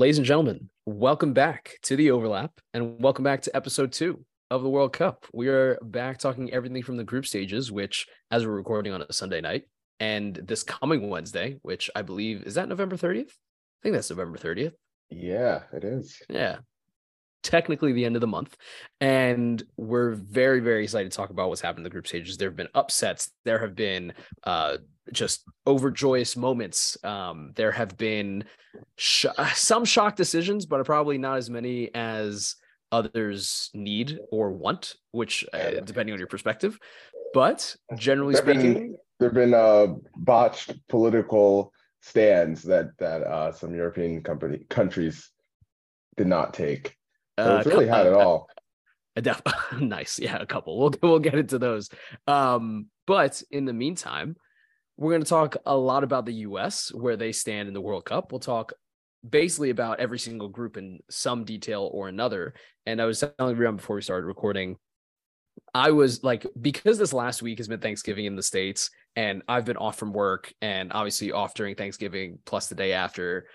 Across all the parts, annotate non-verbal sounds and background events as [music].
Ladies and gentlemen, welcome back to the overlap and welcome back to episode two of the World Cup. We are back talking everything from the group stages, which, as we're recording on a Sunday night, and this coming Wednesday, which I believe is that November 30th? I think that's November 30th. Yeah, it is. Yeah. Technically the end of the month. And we're very, very excited to talk about what's happened in the group stages. There have been upsets. There have been uh just overjoyous moments. Um, there have been sh- [sighs] some shock decisions, but probably not as many as others need or want, which uh, depending on your perspective. But generally There've speaking, been, there've been uh, botched political stands that that uh, some European company countries did not take. Uh, it's really had it all. [laughs] A def- [laughs] nice. Yeah, a couple. We'll [laughs] we'll get into those. Um, but in the meantime, we're going to talk a lot about the US, where they stand in the World Cup. We'll talk basically about every single group in some detail or another. And I was telling everyone before we started recording, I was like, because this last week has been Thanksgiving in the States, and I've been off from work and obviously off during Thanksgiving plus the day after.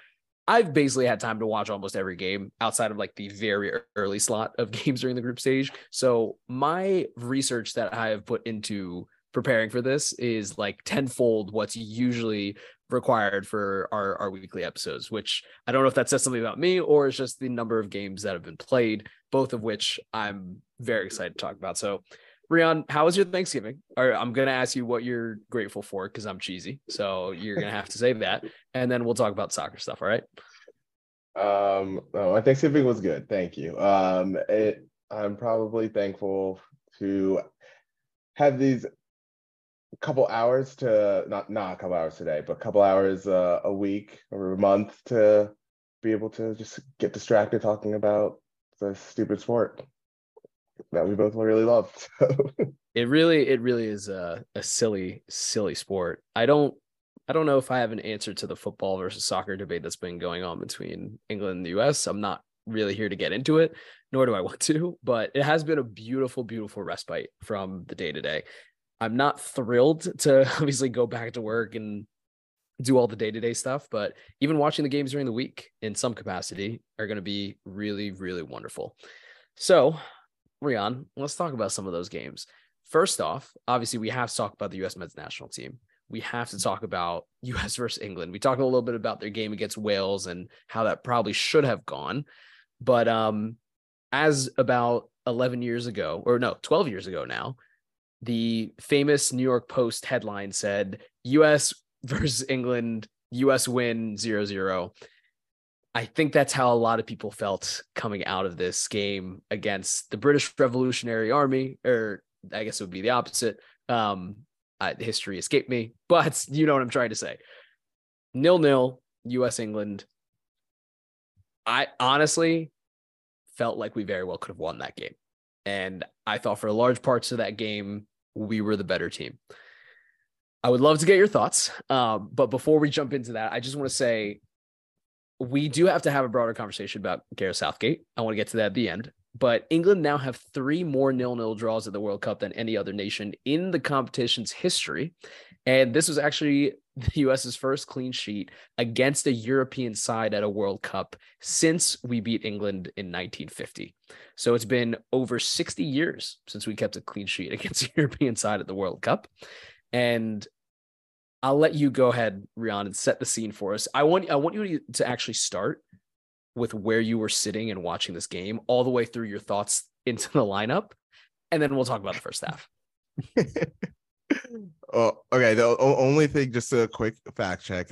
I've basically had time to watch almost every game outside of like the very early slot of [laughs] games during the group stage. So my research that I have put into preparing for this is like tenfold what's usually required for our, our weekly episodes, which I don't know if that says something about me or it's just the number of games that have been played, both of which I'm very excited to talk about. So Rian, how was your Thanksgiving? Or I'm gonna ask you what you're grateful for because I'm cheesy. So you're gonna have to say that. And then we'll talk about soccer stuff. All right. Um, no, my Thanksgiving was good. Thank you. Um, it, I'm probably thankful to have these couple hours to not not a couple hours today, but a couple hours uh, a week or a month to be able to just get distracted talking about the stupid sport that we both really love. [laughs] It really, it really is a, a silly, silly sport. I don't I don't know if I have an answer to the football versus soccer debate that's been going on between England and the US. I'm not really here to get into it, nor do I want to, but it has been a beautiful, beautiful respite from the day to day. I'm not thrilled to [laughs] obviously go back to work and do all the day to day stuff, but even watching the games during the week in some capacity are going to be really, really wonderful. So, Rian, let's talk about some of those games. First off, obviously, we have to talk about the U.S. men's national team. We have to talk about [laughs] U.S. versus England. We talked a little bit about their game against Wales and how that probably should have gone. But um, as about 11 years ago, or no, 12 years ago now, the famous New York Post headline said US versus England, US win 0 0. I think that's how a lot of people felt coming out of this game against the British Revolutionary Army, or I guess it would be the opposite. Um, uh, history escaped me, [laughs] but you know what I'm trying to say. Nil nil, US England. I honestly felt like we very well could have won that game. And I thought for large parts of that game, we were the better team. I would love to get your thoughts. Um, but before we jump into that, I just want to say we do have to have a broader conversation about Gareth Southgate. I want to get to that at the end. But England now have three more nil-nil draws at the World Cup than any other nation in the competition's history. And this was actually the US's first clean sheet against a European side at a World Cup since we beat England in 1950. So it's been over 60 years since we kept a clean sheet [laughs] against a European side at the World Cup. And I'll let you go ahead, Rian, and set the scene for us. I want I want you to actually start with where you were sitting and watching this game, all the way through your thoughts into the lineup, and then we'll talk about the first half. [laughs] oh, okay. The only thing, just a quick fact check: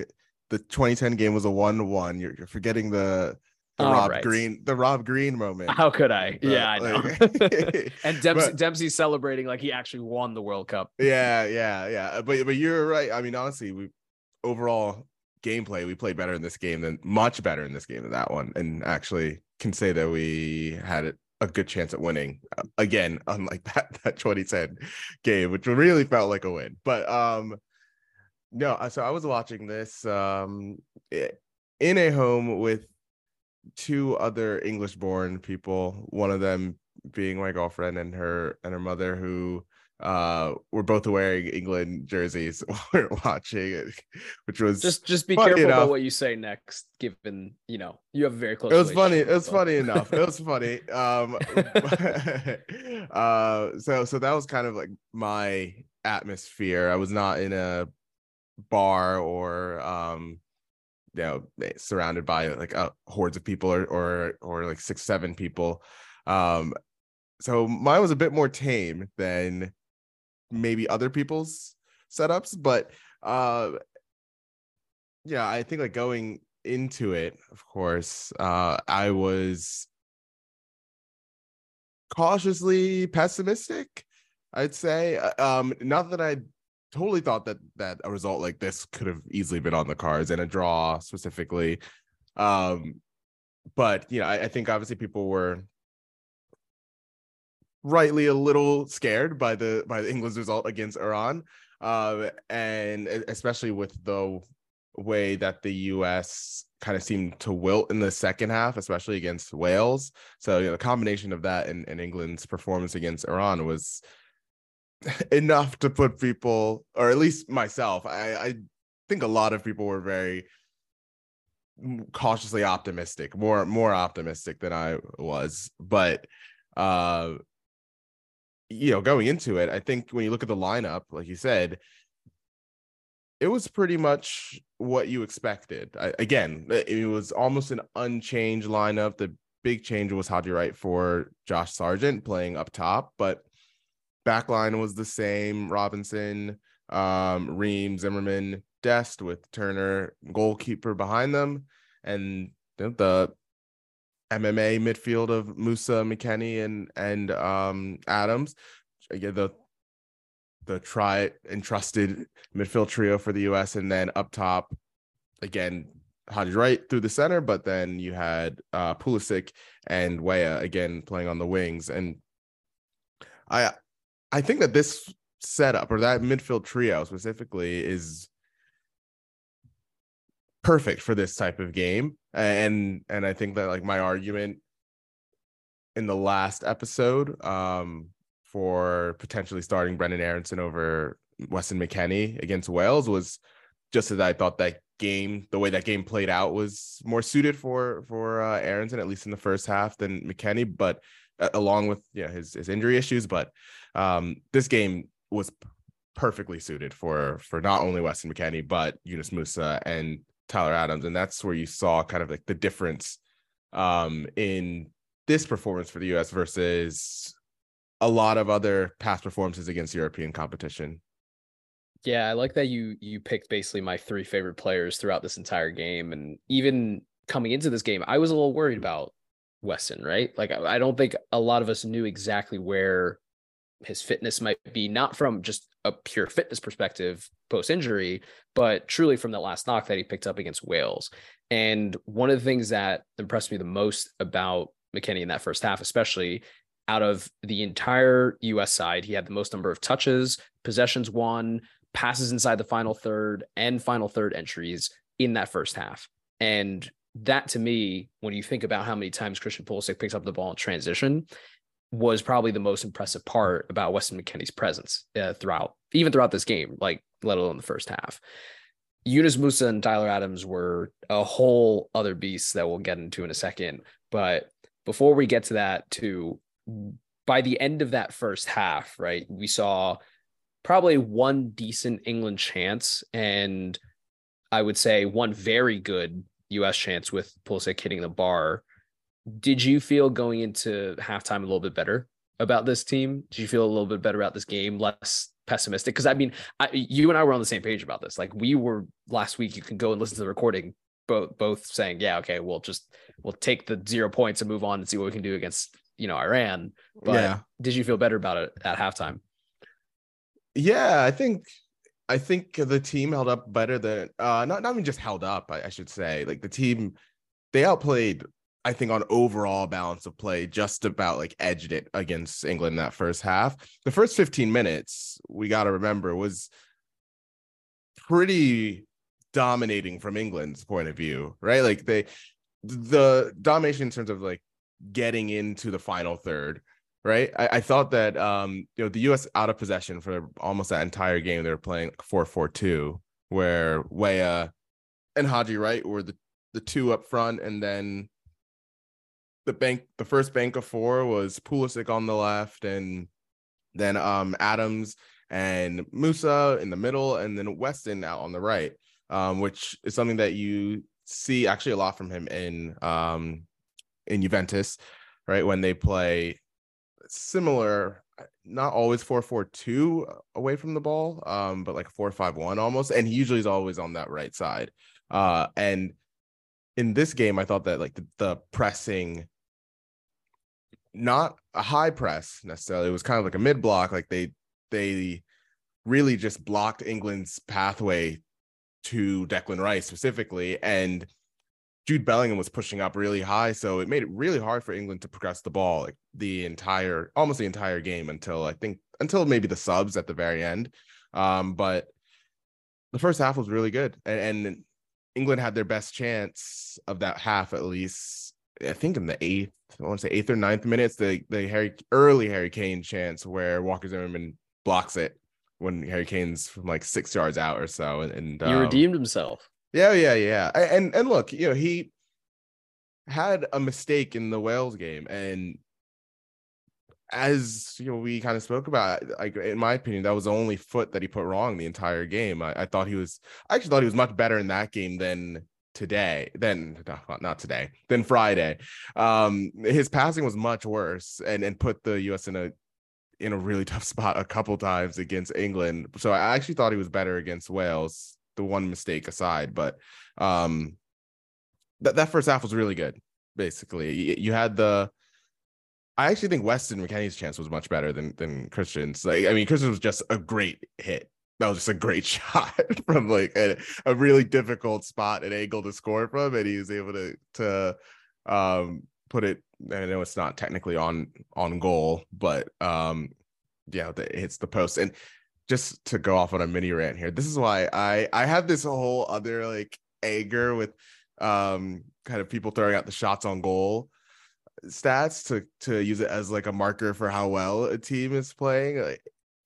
the 2010 game was a one-one. You're, you're forgetting the the All Rob right. Green, the Rob Green moment. How could I? Uh, Yeah, I know. like- [laughs] [laughs] and Dempsey, But- Dempsey's celebrating like he actually won the World Cup. yeah, yeah, yeah. But but you're right. I mean, honestly, we overall gameplay we played better in this game than much better in this game than that one, and actually can say that we had a good chance at winning uh, again, [laughs] unlike that that 2010 game, which really felt like a win. But um, no, uh, so I was watching this um in a home with two other English-born people. One of them being my girlfriend and her and her mother, who uh we're both wearing England jerseys [laughs] while we're watching it, which was just just be careful enough. about what you say next, given you know you have a very close. it was funny it was funny enough it was funny [laughs] um [laughs] uh so so that was kind of like my atmosphere i was not in a bar or um you know eh, surrounded by like uh, hordes of people or or or like six seven people. Um so mine was a bit more tame than maybe other people's setups but uh yeah i think like going into it of course uh i was cautiously pessimistic i'd say. Uh, um not that i totally thought that that a result like this could have easily been on the cards and a draw specifically um but you know I, I think obviously people were rightly a little scared by the by the England's result against Iran, uh, and especially with the way that the U.S. kind of seemed to wilt in the second half, especially against Wales. So you know, the combination of that and, and England's performance against Iran was [laughs] enough to put people, or at least myself, I, I think a lot of people were very cautiously optimistic, more more optimistic than I was, but uh you know, going into it, I think when you look at the lineup, like you said, it was pretty much what you expected. I, again, it was almost an unchanged lineup. The big change was Haji Wright for Josh Sargent playing up top, but backline was the same. Robinson, um, Ream, Zimmerman, Dest with Turner, goalkeeper behind them, and the, MMA midfield of Musah, McKennie, and and um Adams. Again, the the try entrusted midfield trio for the US, and then up top, again, Haji Wright through the center, but then you had uh Pulisic and Weah again playing on the wings. And I I think that this setup or that midfield trio specifically is perfect for this type of game. And and i think that like my argument in the last episode um for potentially starting brenden aaronson over weston mckennie against wales was just that i thought that game the way that game played out was more suited for for uh, aaronson at least in the first half than mckennie but along with yeah his his injury issues but um this game was perfectly suited for for not only weston mckennie but Yunus musah and Tyler Adams, and that's where you saw kind of like the difference um, in this performance for the US versus a lot of other past performances against European competition. Yeah, I like that you you picked basically my three favorite players throughout this entire game, and even coming into this game, I was a little worried about Weston. Right, like I, don't think a lot of us knew exactly where his fitness might be, not from just a pure fitness perspective post injury, but truly from that last knock that he picked up against Wales. And one of the things that impressed me the most about McKennie in that first half, especially out of the entire US side, he had the most number of touches, possessions won, passes inside the final third, and final third entries in that first half. And that to me, when you think about how many times Christian Pulisic picks up the ball in transition, was probably the most impressive part about Weston McKennie's presence uh, throughout, even throughout this game, like let alone the first half. Yunus Musa and Tyler Adams were a whole other beast that we'll get into in a second. But before we get to that, too, by the end of that first half, right, we saw probably one decent England chance and I would say one very good US chance with Pulisic hitting the bar did you feel going into halftime a little bit better about this team? Did you feel a little bit better about this game, less pessimistic? Because I mean, I, you and I were on the same page about this. Like we were last week. You can go and listen to the recording. Both both saying, yeah, okay, we'll just we'll take the zero points and move on and see what we can do against you know Iran. But Yeah. did you feel better about it at halftime? Yeah, I think I think the team held up better than uh not not even just held up, I, I should say. Like the team they outplayed, I think, on overall balance of play, just about like edged it against England that first half. The first 15 minutes, we gotta remember, was pretty dominating from England's point of view, right? Like they the domination in terms of like getting into the final third right? I, I, thought that um, you know the U.S. out of possession for almost that entire game. They were playing four four two, where Weah and Haji Wright were the the two up front, and then the bank the first bank of four was Pulisic on the left, and then um Adams and Musah in the middle, and then Weston out on the right, um, which is something that you see actually a lot from him in um in Juventus, right? When they play similar, not always 4-4-2 away from the ball, um, but like 4-5-1 almost. And he usually is always on that right side. Uh, and in this game, I thought that like the, the pressing, not a high press necessarily, it was kind of like a mid block. Like they they really just blocked England's pathway to Declan Rice specifically. And Jude Bellingham was pushing up really high, so it made it really hard for England to progress the ball like the entire, almost the entire game until I think until maybe the subs at the very end. Um, but the first half was really good, and, and England had their best chance of that half at least. I think in the eighth, I want to say eighth or ninth minutes, the the Harry early Harry Kane chance where Walker Zimmerman blocks it when Harry Kane's from like six yards out or so, and, and he um, redeemed himself. Yeah, yeah, yeah. And and look, you know, he had a mistake in the Wales game, and as you know, we kind of spoke about, like in my opinion, that was the only foot that he put wrong the entire game. I, I thought he was, I actually thought he was much better in that game than today then not today than friday um his passing was much worse and and put the us in a in a really [laughs] tough spot a couple times against england so i actually thought he was better against wales the one mistake aside, but um, that that first half was really good. Basically, you, you had the. I actually think Weston McKennie's chance was much better than than Christian's. Like, I mean, Christian was just a great hit. That was just a great [laughs] shot from like a, a really difficult spot and angle to score from, and he was able to to um put it. I know it's not technically on on goal, but um yeah, it hits the post and just to go off on a mini rant here. This is why I I have this whole other like anger with um kind of people throwing out the shots on goal stats to to use it as like a marker for how well a team is playing. Like,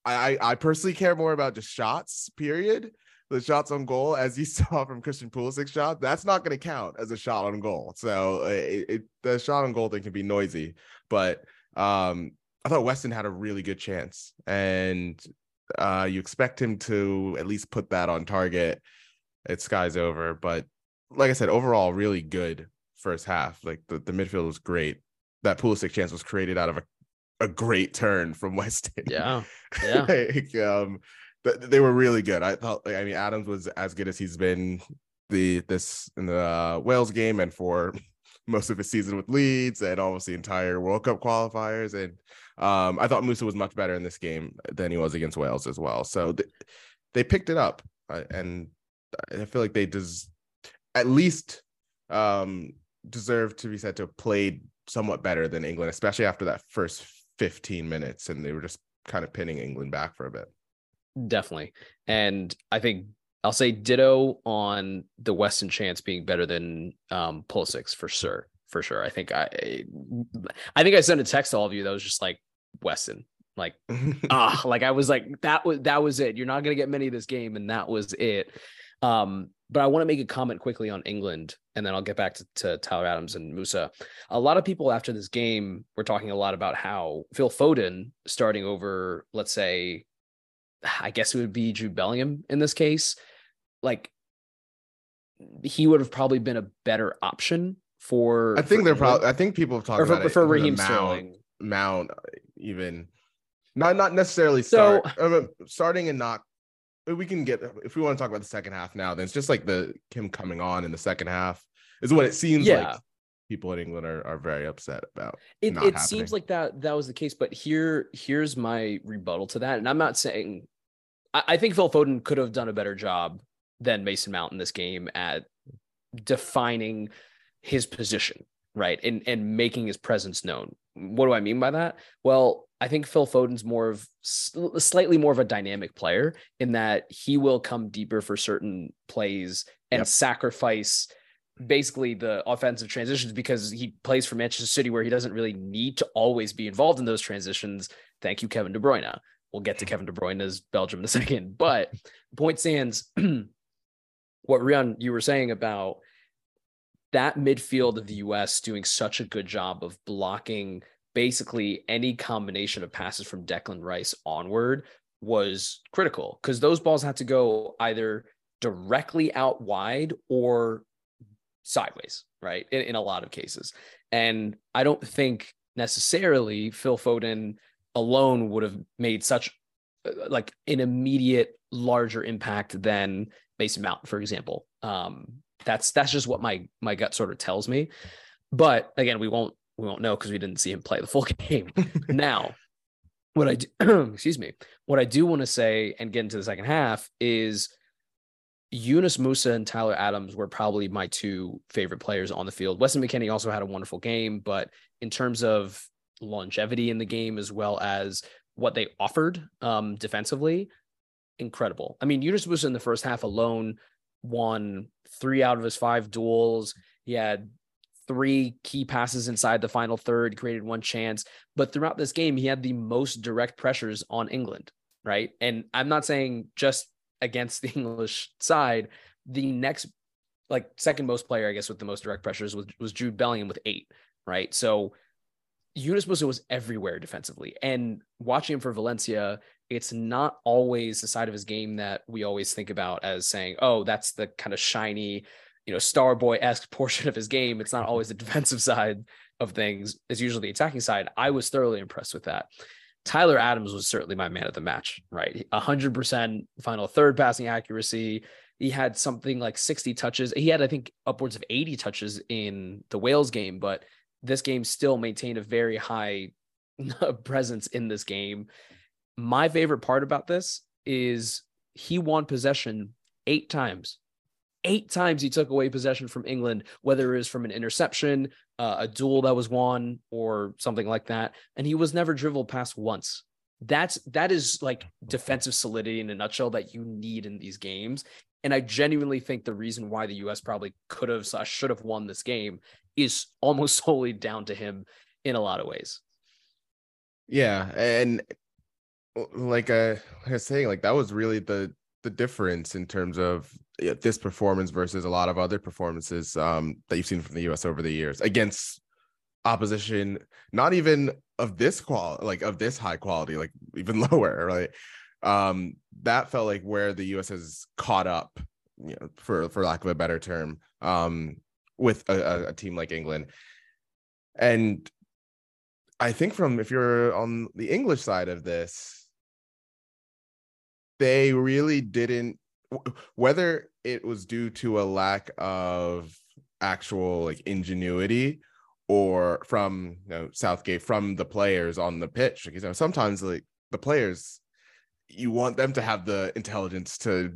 I I personally care more about just shots. Period. The shots on goal, as you [laughs] saw from Christian Pulisic's shot, that's not going to count as a shot on goal. So it, it, the shot on goal thing can be noisy, but um, I thought Weston had a really good chance, and uh, you expect him to at least put that on target. It's skies over. But like I said, overall, really good first half. Like the, the midfield was great. That Pulisic chance was created out of a, a great turn from [laughs] Weston. Yeah. Yeah. [laughs] like, um, they were really good. I thought, I mean, Adams was as good as he's been the this in the uh, Wales game and for [laughs] most of his season with Leeds and almost the entire World Cup qualifiers. And um, I thought Musah was much better in this game than he was against Wales as well. So th- they picked it up, uh, and I feel like they does at least um, deserve to be said to have played somewhat better than England, especially after that first 15 minutes, and they were just kind of pinning England back for a bit. Definitely, and I think I'll say ditto on the Weston chance being better than um, Pulisic's for sure. For sure. I think I I think I sent a text to all of you that was just like Weston. Like, [laughs] ah, like I was like, that was that was it. You're not gonna get many of this game, and that was it. Um, but I want to make a comment quickly on England, and then I'll get back to, to Tyler Adams and Musah. A lot of people after this game were talking a lot about how Phil Foden starting over, let's say, I guess it would be Jude Bellingham in this case, like he would have probably been a better option for. I think they're probably. I think people have talked about for, it for Raheem Sterling. Mount even not not necessarily start so, I mean, starting and not we can get if we want to talk about the second half now then it's just like the him coming on in the second half is what it seems yeah. like people in England are, are very upset about. It, it seems like that that was the case, but here here's my rebuttal to that. And I'm not saying I, I think Phil Foden could have done a better job than Mason Mount in this game at defining his position, right? And and making his presence known what do I mean by that? Well, I think Phil Foden's more of slightly more of a dynamic player in that he will come deeper for certain plays and yep. sacrifice basically the offensive transitions because he plays for Manchester City where he doesn't really need to always be involved in those transitions. Thank you, Kevin De Bruyne. We'll get to Kevin De Bruyne's Belgium in a second, but point stands. [clears throat] what Rian you were saying about that midfield of the US doing such a good job of blocking basically any combination of passes from Declan Rice onward was critical because those balls had to go either directly out wide or sideways, right? In, in a lot of cases. And I don't think necessarily Phil Foden alone would have made such uh, like an immediate larger impact than Mason Mount, for example. Um, that's that's just what my my gut sort of tells me. But again, we won't we won't know because we didn't see him play the full [laughs] game. now, what I do, [clears throat] excuse me, what I do want to say and get into the second half is Yunus Musah and Tyler Adams were probably my two favorite players on the field. Weston McKennie also had a wonderful game, but in terms of longevity in the game as well as what they offered um, defensively, incredible. I mean, Yunus Musah in the first half alone won three out of his five duels. He had three key passes inside the final third, created one chance. But throughout this game, he had the most direct pressures on England, right? And I'm not saying just against [laughs] the English side. The next, like second most player, I guess, with the most direct pressures was was Jude Bellingham with eight, right? So Yunus Musah was everywhere defensively, and watching him for Valencia, it's not always the side of his game that we always think about as saying, "Oh, that's the kind of shiny." You know, star boy esque [laughs] portion of his game. It's not mm-hmm. always the [laughs] defensive side of things. It's usually the attacking side. I was thoroughly impressed with that. Tyler Adams was certainly my man of the match, right? 100% final third passing accuracy. He had something like 60 touches. He had, I think, upwards of 80 touches in the Wales game, but this game still maintained a very high [laughs] presence in this game. My favorite part about this is he won possession eight times eight times he took away possession from England, whether it was from an interception, uh, a duel that was won, or something like that. And he was never dribbled past once. That's that is like defensive solidity in a nutshell that you need in these games. And I genuinely think the reason why the US probably could have should have won this game is almost [laughs] solely down to him in a lot of ways. Yeah, and like, uh, like I was saying, like that was really the the difference in terms of this performance versus a lot of other performances um, that you've seen from the U.S. over the years against opposition, not even of this quality, like of this high quality, like [laughs] even lower, right? Um, that felt like where the U.S. has caught up, you know, for for lack of a better term, um, with a, a team like England, and I think from if you're on the English side of this, they really didn't whether it was due to a lack of actual like ingenuity or from you know Southgate from the players on the pitch because you know, sometimes like the players you want them to have the intelligence to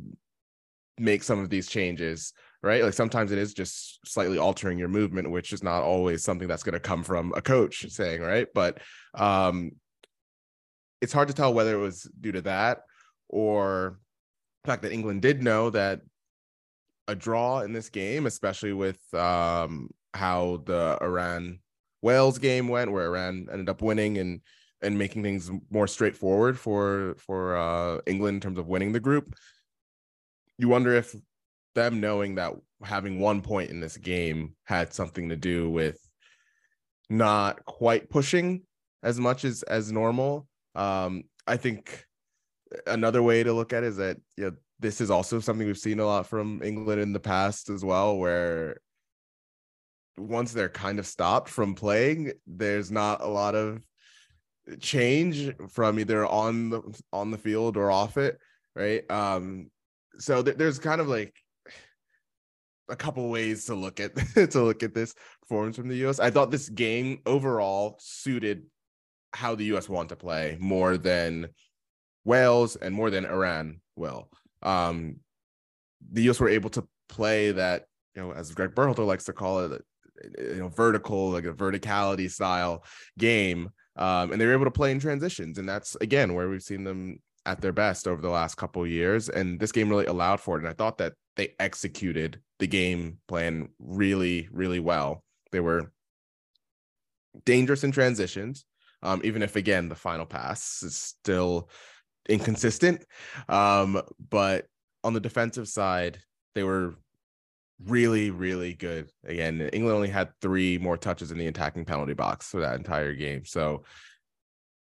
make some of these changes right? Like sometimes it is just slightly altering your movement which is not always something that's going to come from a coach saying right? But um it's hard to tell whether it was due to that or the fact that England did know that a draw in this game, especially with um, how the Iran Wales game went, where Iran ended up winning and and making things more straightforward for for uh, England in terms of winning the group. You wonder if them knowing that having one point in this game had something to do with not quite pushing as much as as normal. Um, I think another way to look at it is that you know, this is also something we've seen a lot from England in the past as well, where once they're kind of stopped from playing, there's not a lot of change from either on the on the field or off it, right? Um, so th- there's kind of like a couple ways to look at [laughs] to look at this performance from the US. I thought this game overall suited how the US want to play more than Wales and more than Iran will. Um, the US were able to play that, you know, as Greg Berhalter likes to call it, you know, vertical, like a verticality style game. Um, and they were able to play in transitions. And that's again where we've seen them at their best over the last couple years. And this game really allowed for it. And I thought that they executed the game plan really, really well. They were dangerous in transitions, um, even if again the final pass is still inconsistent. Um, but on the defensive side, they were really, really good. Again, England only had three more touches in the attacking penalty box for that entire game. So,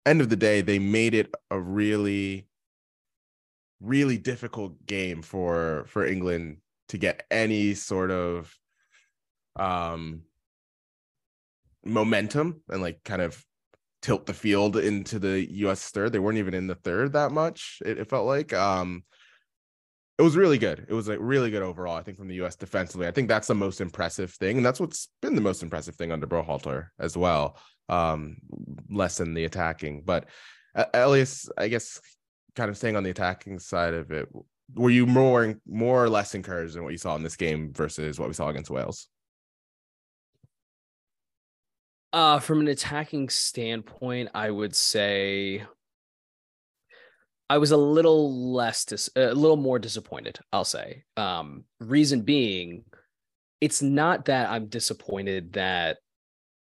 end of the day, they made it a really, really difficult game for for England to get any sort of um momentum and like kind of tilt the field into the US third. They weren't even in the third that much. It, it, felt like um it was really good. It was like really good overall. I think from the US defensively. I think that's the most impressive thing. And that's what's been the most impressive thing under Berhalter as well. Um less than the attacking. But uh, Elias, I guess kind of staying on the attacking side of it, were you more more or less encouraged than what you saw in this game versus what we saw against Wales? Uh, from an attacking standpoint, I would say I was a little less, dis- a little more disappointed. I'll say. Um, reason being, it's not that I'm disappointed that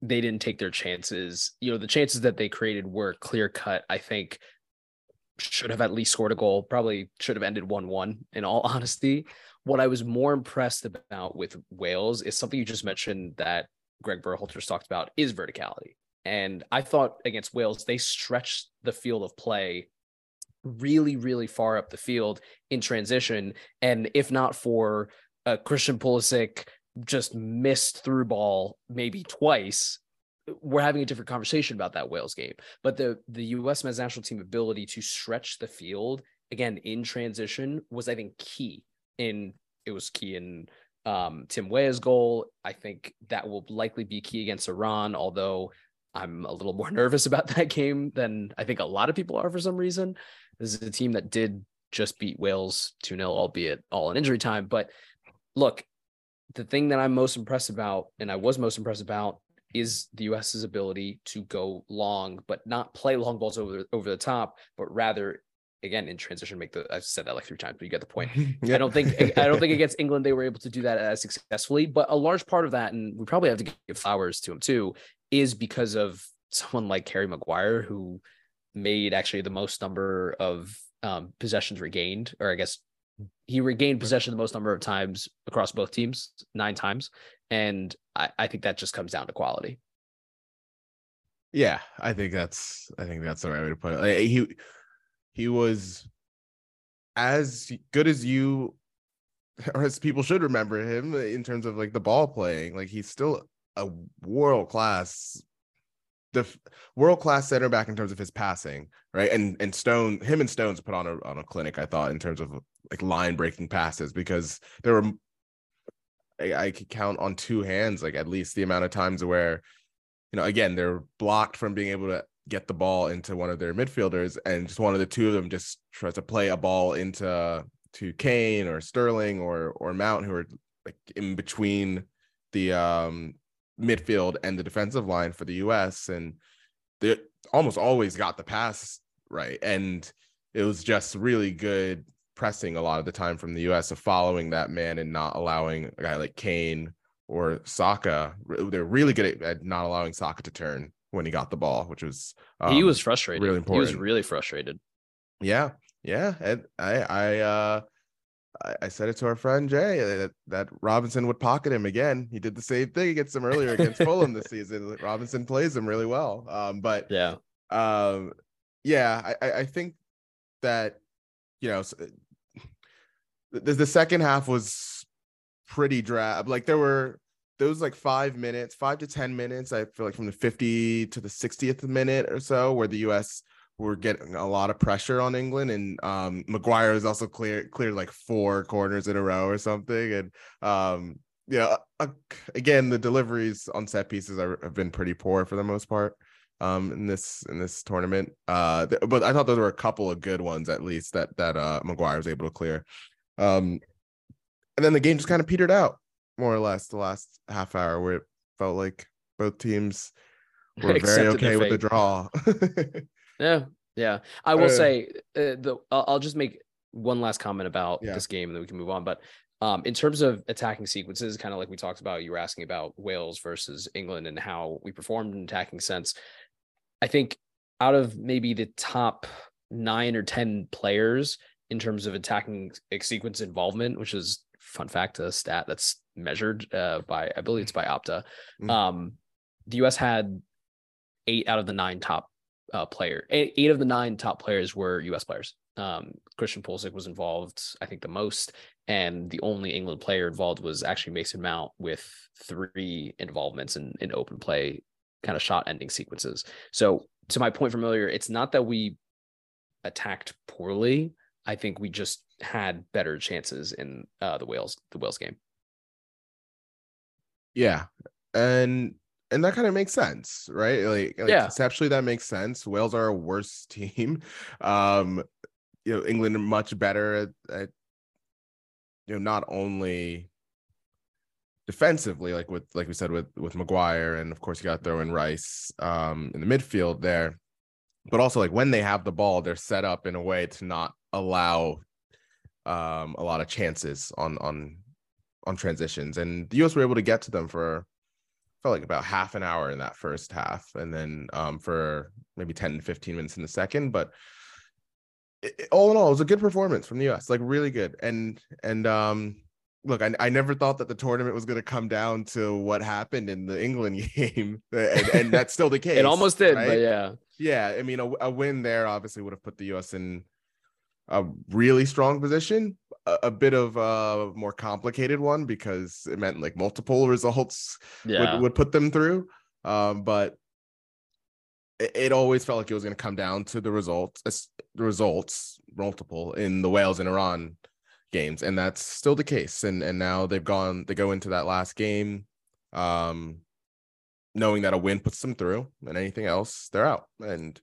they didn't take their chances. You know, the chances that they created were clear cut. I think should have at least scored a goal. Probably should have ended one-one. In all [laughs] honesty, what I was more impressed about with Wales is something you just mentioned that Greg Berhalter's talked about is verticality. And I thought against Wales, they stretched the field of play really, really far up the field in transition. And if not for uh, Christian Pulisic just missed through ball maybe twice, we're having a different conversation about that Wales game. But the the U.S. men's national team ability to stretch the field again in transition was, I think, key. In it was key in um, Tim Weah's goal. I think that will likely be key against Iran, although I'm a little more [laughs] nervous about that game than I think a lot of people are for some reason. This is a team that did just beat Wales 2 0, albeit all in injury time. But look, the thing that I'm most impressed about, and I was most impressed about, is the US's ability to go long, but not play long balls over over the top, but rather again in transition make the I've said that like three times, but you get the point. [laughs] yeah. I don't think I don't think against England they were able to do that as successfully, but a large part of that, and we probably have to give flowers to him too, is because of someone like Harry Maguire who made actually the most number of um, possessions regained, or I guess he regained possession the most number of times across both teams, nine times. And I, I think that just comes down to quality. Yeah, I think that's I think that's the right way to put it. He he was as good as you or as people should remember him in terms of like the ball playing. Like he's still a world class the world class center back in terms of his passing, right? And and Stone, him and Stones put on a on a clinic, I thought, in terms of like line breaking passes because there were I, I could count on two hands like at least the amount of times where you know again they're blocked from being able to get the ball into one of their midfielders and just one of the two of them just tries to play a ball into to Kane or Sterling or or Mount who are like in between the um midfield and the defensive line for the US and they almost always got the pass right and it was just really good pressing a lot of the time from the US of following that man and not allowing a guy like Kane or Saka. They're really good at, not allowing Saka to turn when he got the ball, which was um, he was frustrated. Really important. He was really frustrated. Yeah, yeah. And I, I, uh, I said it to our friend Jay that, that Robinson would pocket him again. He did the same thing against him earlier against [laughs] Fulham this season. Robinson plays him really well. Um, but yeah, um, yeah, I, I think that you know the, the second half was pretty drab. Like there were those like five minutes, five to ten minutes. I feel like from the 50 to the 60th minute or so, where the US were getting a lot of pressure on England, and um, Maguire was also clear cleared like four corners in a row or something, and um, yeah, uh, again the deliveries on set pieces are, have been pretty poor for the most part um in this in this tournament uh th- but i thought there were a couple of good ones at least that that uh maguire was able to clear um, and then the game just kind of petered out more or less the last half hour where it felt like both teams [laughs] were very okay with the draw. [laughs] yeah, yeah. I will uh, say uh, the I'll just make one last comment about Yeah. this game, and then we can move on. But um, in terms of attacking sequences, kind of like we talked about, you were asking about Wales versus England and how we performed in attacking sense. I think out of maybe the top nine or ten players in terms of attacking sequence involvement, which is fun fact, a stat that's measured uh, by I believe it's by Opta. Mhm. Um, the U.S. had eight out of the nine top uh, player. Eight, eight of the nine top players were U.S. players. Um, Christian Pulisic was involved, I think, the most, and the only England player involved was actually Mason Mount with three involvements in, in open play, kind of shot ending sequences. So, to my point from earlier, it's not that we attacked poorly. I think we just had better chances in uh, the Wales the Wales game. Yeah. And and that kind of makes sense, right? Like, like Yeah. conceptually that makes sense. Wales are a worse [laughs] team. Um, you know, England are much better at, at you know, not only defensively, like with like we said with with Maguire, and of course you got to throw in Rice um in the midfield there, but also like when they have the ball, they're set up in a way to not allow um a lot of chances on on on transitions and the US were able to get to them for felt like about half an hour in that first half and then um for maybe 10 15 minutes in the second but it- all in all it was a good performance from the US like really good and and um look I, I never thought that the tournament was going to come down to what happened in the England [laughs] game and, and that's still the case it almost did, right? but yeah. yeah, I mean, a, a win there obviously would have put the U.S. in a really strong position. A, a bit of a more complicated one because it meant like multiple results Yeah. would, would put them through. Um, but it, it always felt like it was going to come down to the results, as- the results multiple in the Wales and Iran games, and that's still the case. And and now they've gone, they go into that last game. Um, knowing that a win puts them through and anything else they're out and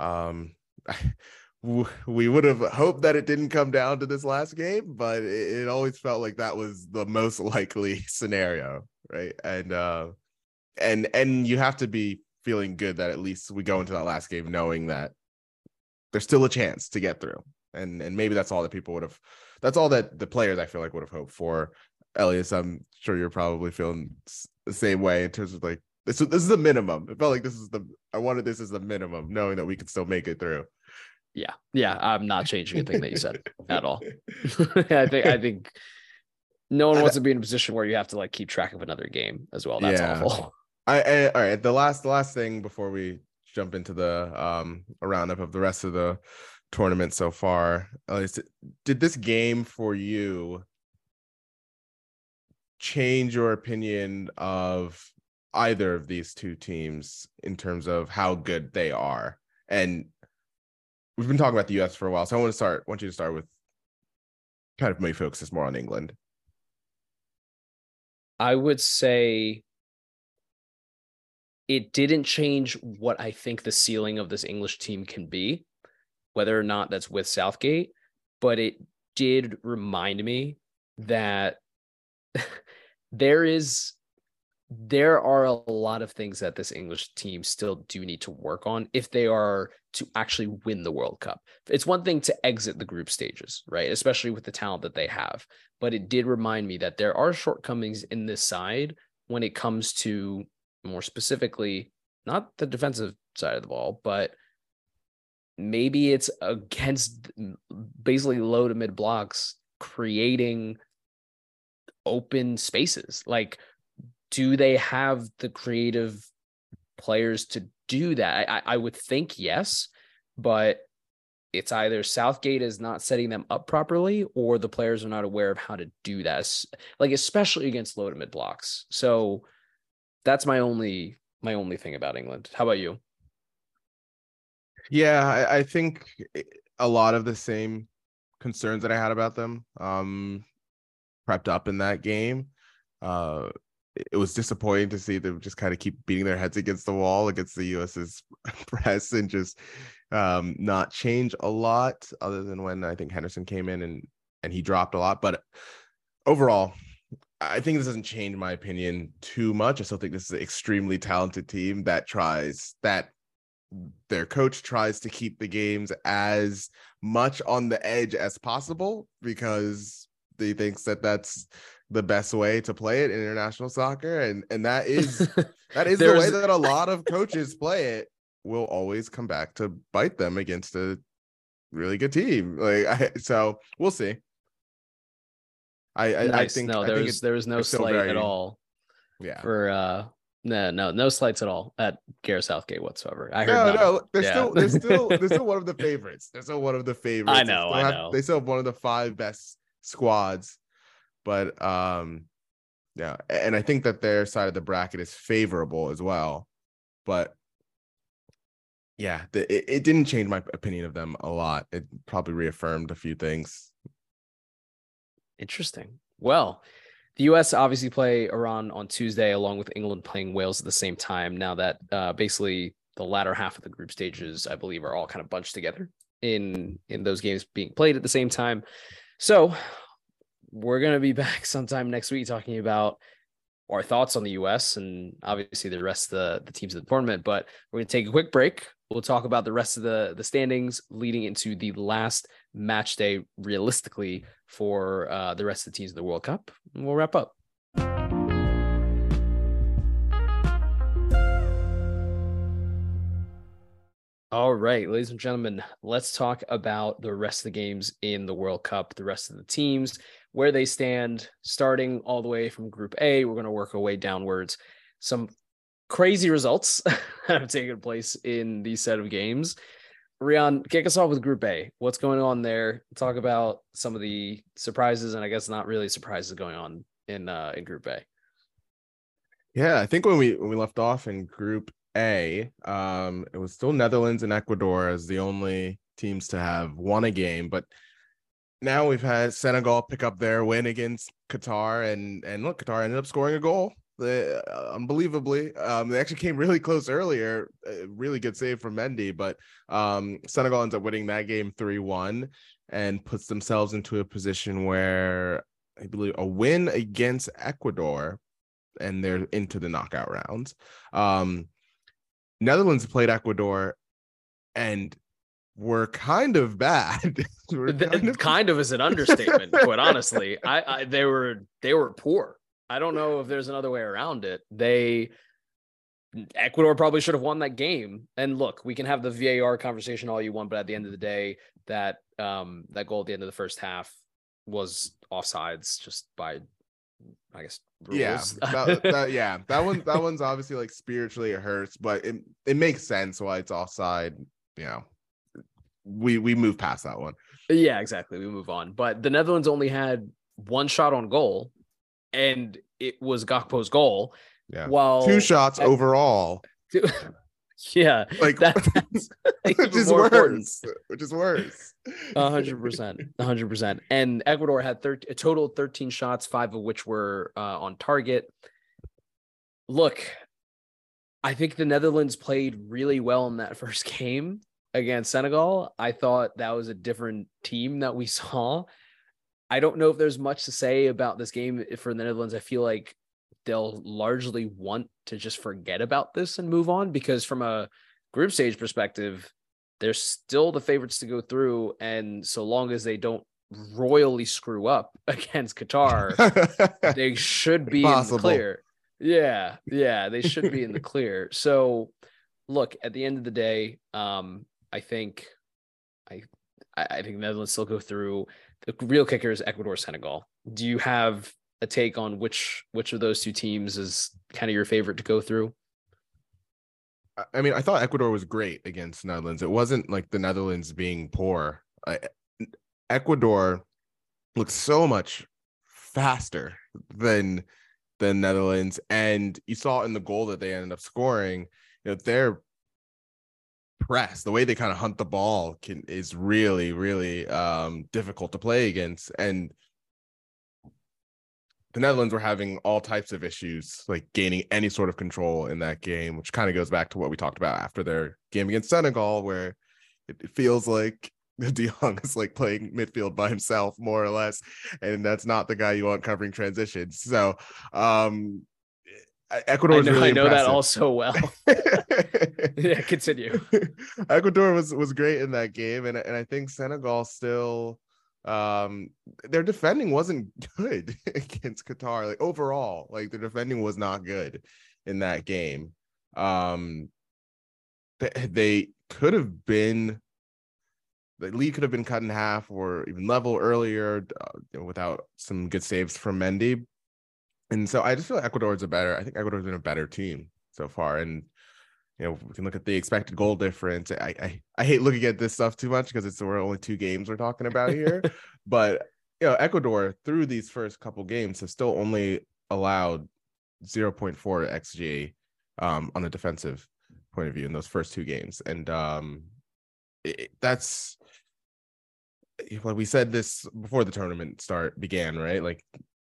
um [laughs] we would have hoped that it didn't come down to this last game but it, it always felt like that was the most [laughs] likely scenario right? And uh and and you have to be feeling good that at least we go into that last game knowing that there's still a chance to get through. And and maybe that's all that people would have that's all that the players i feel like would have hoped for. Elias i'm sure you're probably feeling the same way in terms of like this, this is the minimum. It felt like this is the i wanted this as the minimum knowing that we could still make it through Yeah, yeah, I'm not changing a thing that you said [laughs] at all. [laughs] I think I think no one wants to be in a position where you have to like keep track of another game as well. That's Yeah. awful. [laughs] I, I all right. The last the last thing before we jump into the um a roundup of the rest of the tournament so far, uh, did this game for you change your opinion of either of these two teams in terms of how good they are? And we've been talking about the US for a while, so I want to start. I want you to start with kind of maybe focus this more on England. I would say it didn't change what I think the ceiling of this English team can be, whether or not that's with Southgate, but it did remind me that [laughs] there is there are a lot of things that this English team still do need to work on if they are to actually win the World Cup. It's one thing to exit the group stages, right? Especially with the talent that they have. But it did remind me that there are shortcomings in this side when it comes to more specifically, not the defensive side of the ball, but maybe it's against basically low to mid blocks creating open spaces. Like, do they have the creative players to do that? I, I would think yes, but it's either Southgate is not setting them up properly or the players are not aware of how to do that, like especially against low to mid blocks. So that's my only my only thing about England. How about you? Yeah, I, I think a lot of the same concerns that I had about them um prepped up in that game. Uh it was disappointing to see them just kind of keep beating their heads against the wall against the US's [laughs] press and just um not change a lot other than when I think Henderson came in and and he dropped a lot. But overall, I think this doesn't change my opinion too much. I still think this is an extremely talented team that tries that their coach tries to keep the games as much on the edge as possible because he thinks that that's the best way to play it in international soccer and and that [laughs] is that is the way that a lot of coaches play it will always come back to bite them against a really good team like I, so we'll see I I, nice. I think no, there was there was no slight very, at all. Yeah. For uh no, no, no slights at all at Gareth Southgate whatsoever. I heard no, none. no. They're yeah. still, they're [laughs] still, they're still one of the favorites. They're still one of the favorites. I know, I have, know. They still have one of the five best squads, but um, yeah, and I think that their side of the bracket is favorable as well. But yeah, the, it, it didn't change my opinion of them a lot. It probably reaffirmed a few things. Interesting. Well, the U.S. obviously play Iran on Tuesday, along with England playing Wales at the same time. Now that uh, basically the latter half of the group stages, I believe, are all kind of bunched together in in those games being played at the same time. So we're gonna be [laughs] back sometime next week talking about our thoughts on the U.S. and obviously the rest of the, the teams of the tournament. But we're gonna take a quick break. We'll talk about the rest of the the standings leading into the last match day realistically for uh, the rest of the teams of the World Cup. And we'll wrap up. All right, ladies and gentlemen, let's talk about the rest of the games in the World Cup, the rest of the teams, where they stand, starting all the way from Group A. We're going to work our way downwards. Some crazy results [laughs] have taken place in these set of games. Rian, kick us off with Group A. What's going on there? Talk about some of the surprises, and I guess not really surprises going on in uh, in Group A. Yeah, I think when we when we left off in Group A, um, it was still Netherlands and Ecuador as the only teams to have won a game, but now we've had Senegal pick up their win against Qatar, and and look, Qatar ended up scoring a goal uh, unbelievably. Um, they actually came really close earlier. A really good save from Mendy, but um, Senegal ends up winning that game 3 1 and puts themselves into a position where I believe a win against Ecuador and they're into the knockout rounds. Um, Netherlands played Ecuador and were kind of bad. [laughs] kind, of... kind of is an [laughs] understatement, quite honestly. [laughs] I, I they were they were poor. I don't know if there's another way around it. They Ecuador probably should have won that game. And look, we can have the VAR conversation all you want, but at the end of the day, that um that goal at the end of the first half was offsides just by I guess rules. yeah that, [laughs] that, yeah that one that one's obviously like spiritually it hurts but it it makes sense why it's offside you know we we move past that one yeah exactly we move on but the Netherlands only had one shot on goal and it was Gakpo's goal. Yeah. While two shots at, overall. [laughs] Two, [laughs] yeah. Like that, [laughs] that's [laughs] which is worse. Which is worse. hundred percent. hundred percent. And Ecuador had 13, a total of 13 shots, five of which were uh, on target. Look, I think the Netherlands played really well in that first game against Senegal. I thought that was a different team that we saw. I don't know if there's much to say about this game for the Netherlands. I feel like they'll largely want to just forget about this and move on because from a group stage perspective, they're still the favorites to go through. And so long as they don't royally screw up [laughs] against Qatar, [laughs] they should be Possible. in the clear. Yeah, yeah, they should be in the clear. [laughs] So look, at the end of the day, um, I think I I think Netherlands still go through the real kicker is Ecuador Senegal. Do you have a take on which which of those two teams is kind of your favorite to go through? I mean, I thought Ecuador was great against Netherlands. It wasn't like the Netherlands being poor. I, Ecuador looks so much faster than the Netherlands, and you saw in the goal that they ended up scoring. You know, they're press, the way they kind of hunt the ball can is really, really um, difficult to play against. And the Netherlands were having all types of issues, like gaining any sort of control in that game, which kind of goes back to what we talked about after their game against Senegal, where it feels like [laughs] De Jong is like playing midfield by himself, more or less, and that's not the guy you want covering transitions. So, um, Ecuador. I know, really I know that impressive. all so well. [laughs] [laughs] yeah, continue. Ecuador was was great in that game, and and I think Senegal still um their defending wasn't [laughs] good against Qatar. Like overall, like their defending was not good in that game. Um they, they could have been the lead could have been cut in half or even level earlier uh, without some good saves from Mendy. And so I just feel like Ecuador is a better, I think Ecuador's been a better team so far. And you know, we can look at the expected goal difference. I I, I hate looking at this stuff too much because it's we're only two games we're talking about here. [laughs] but you know, Ecuador through these first couple games have still only allowed 0.4 xG um, on a defensive point of view in those first two games, and um, it, that's like we said this before the tournament start began, right? Like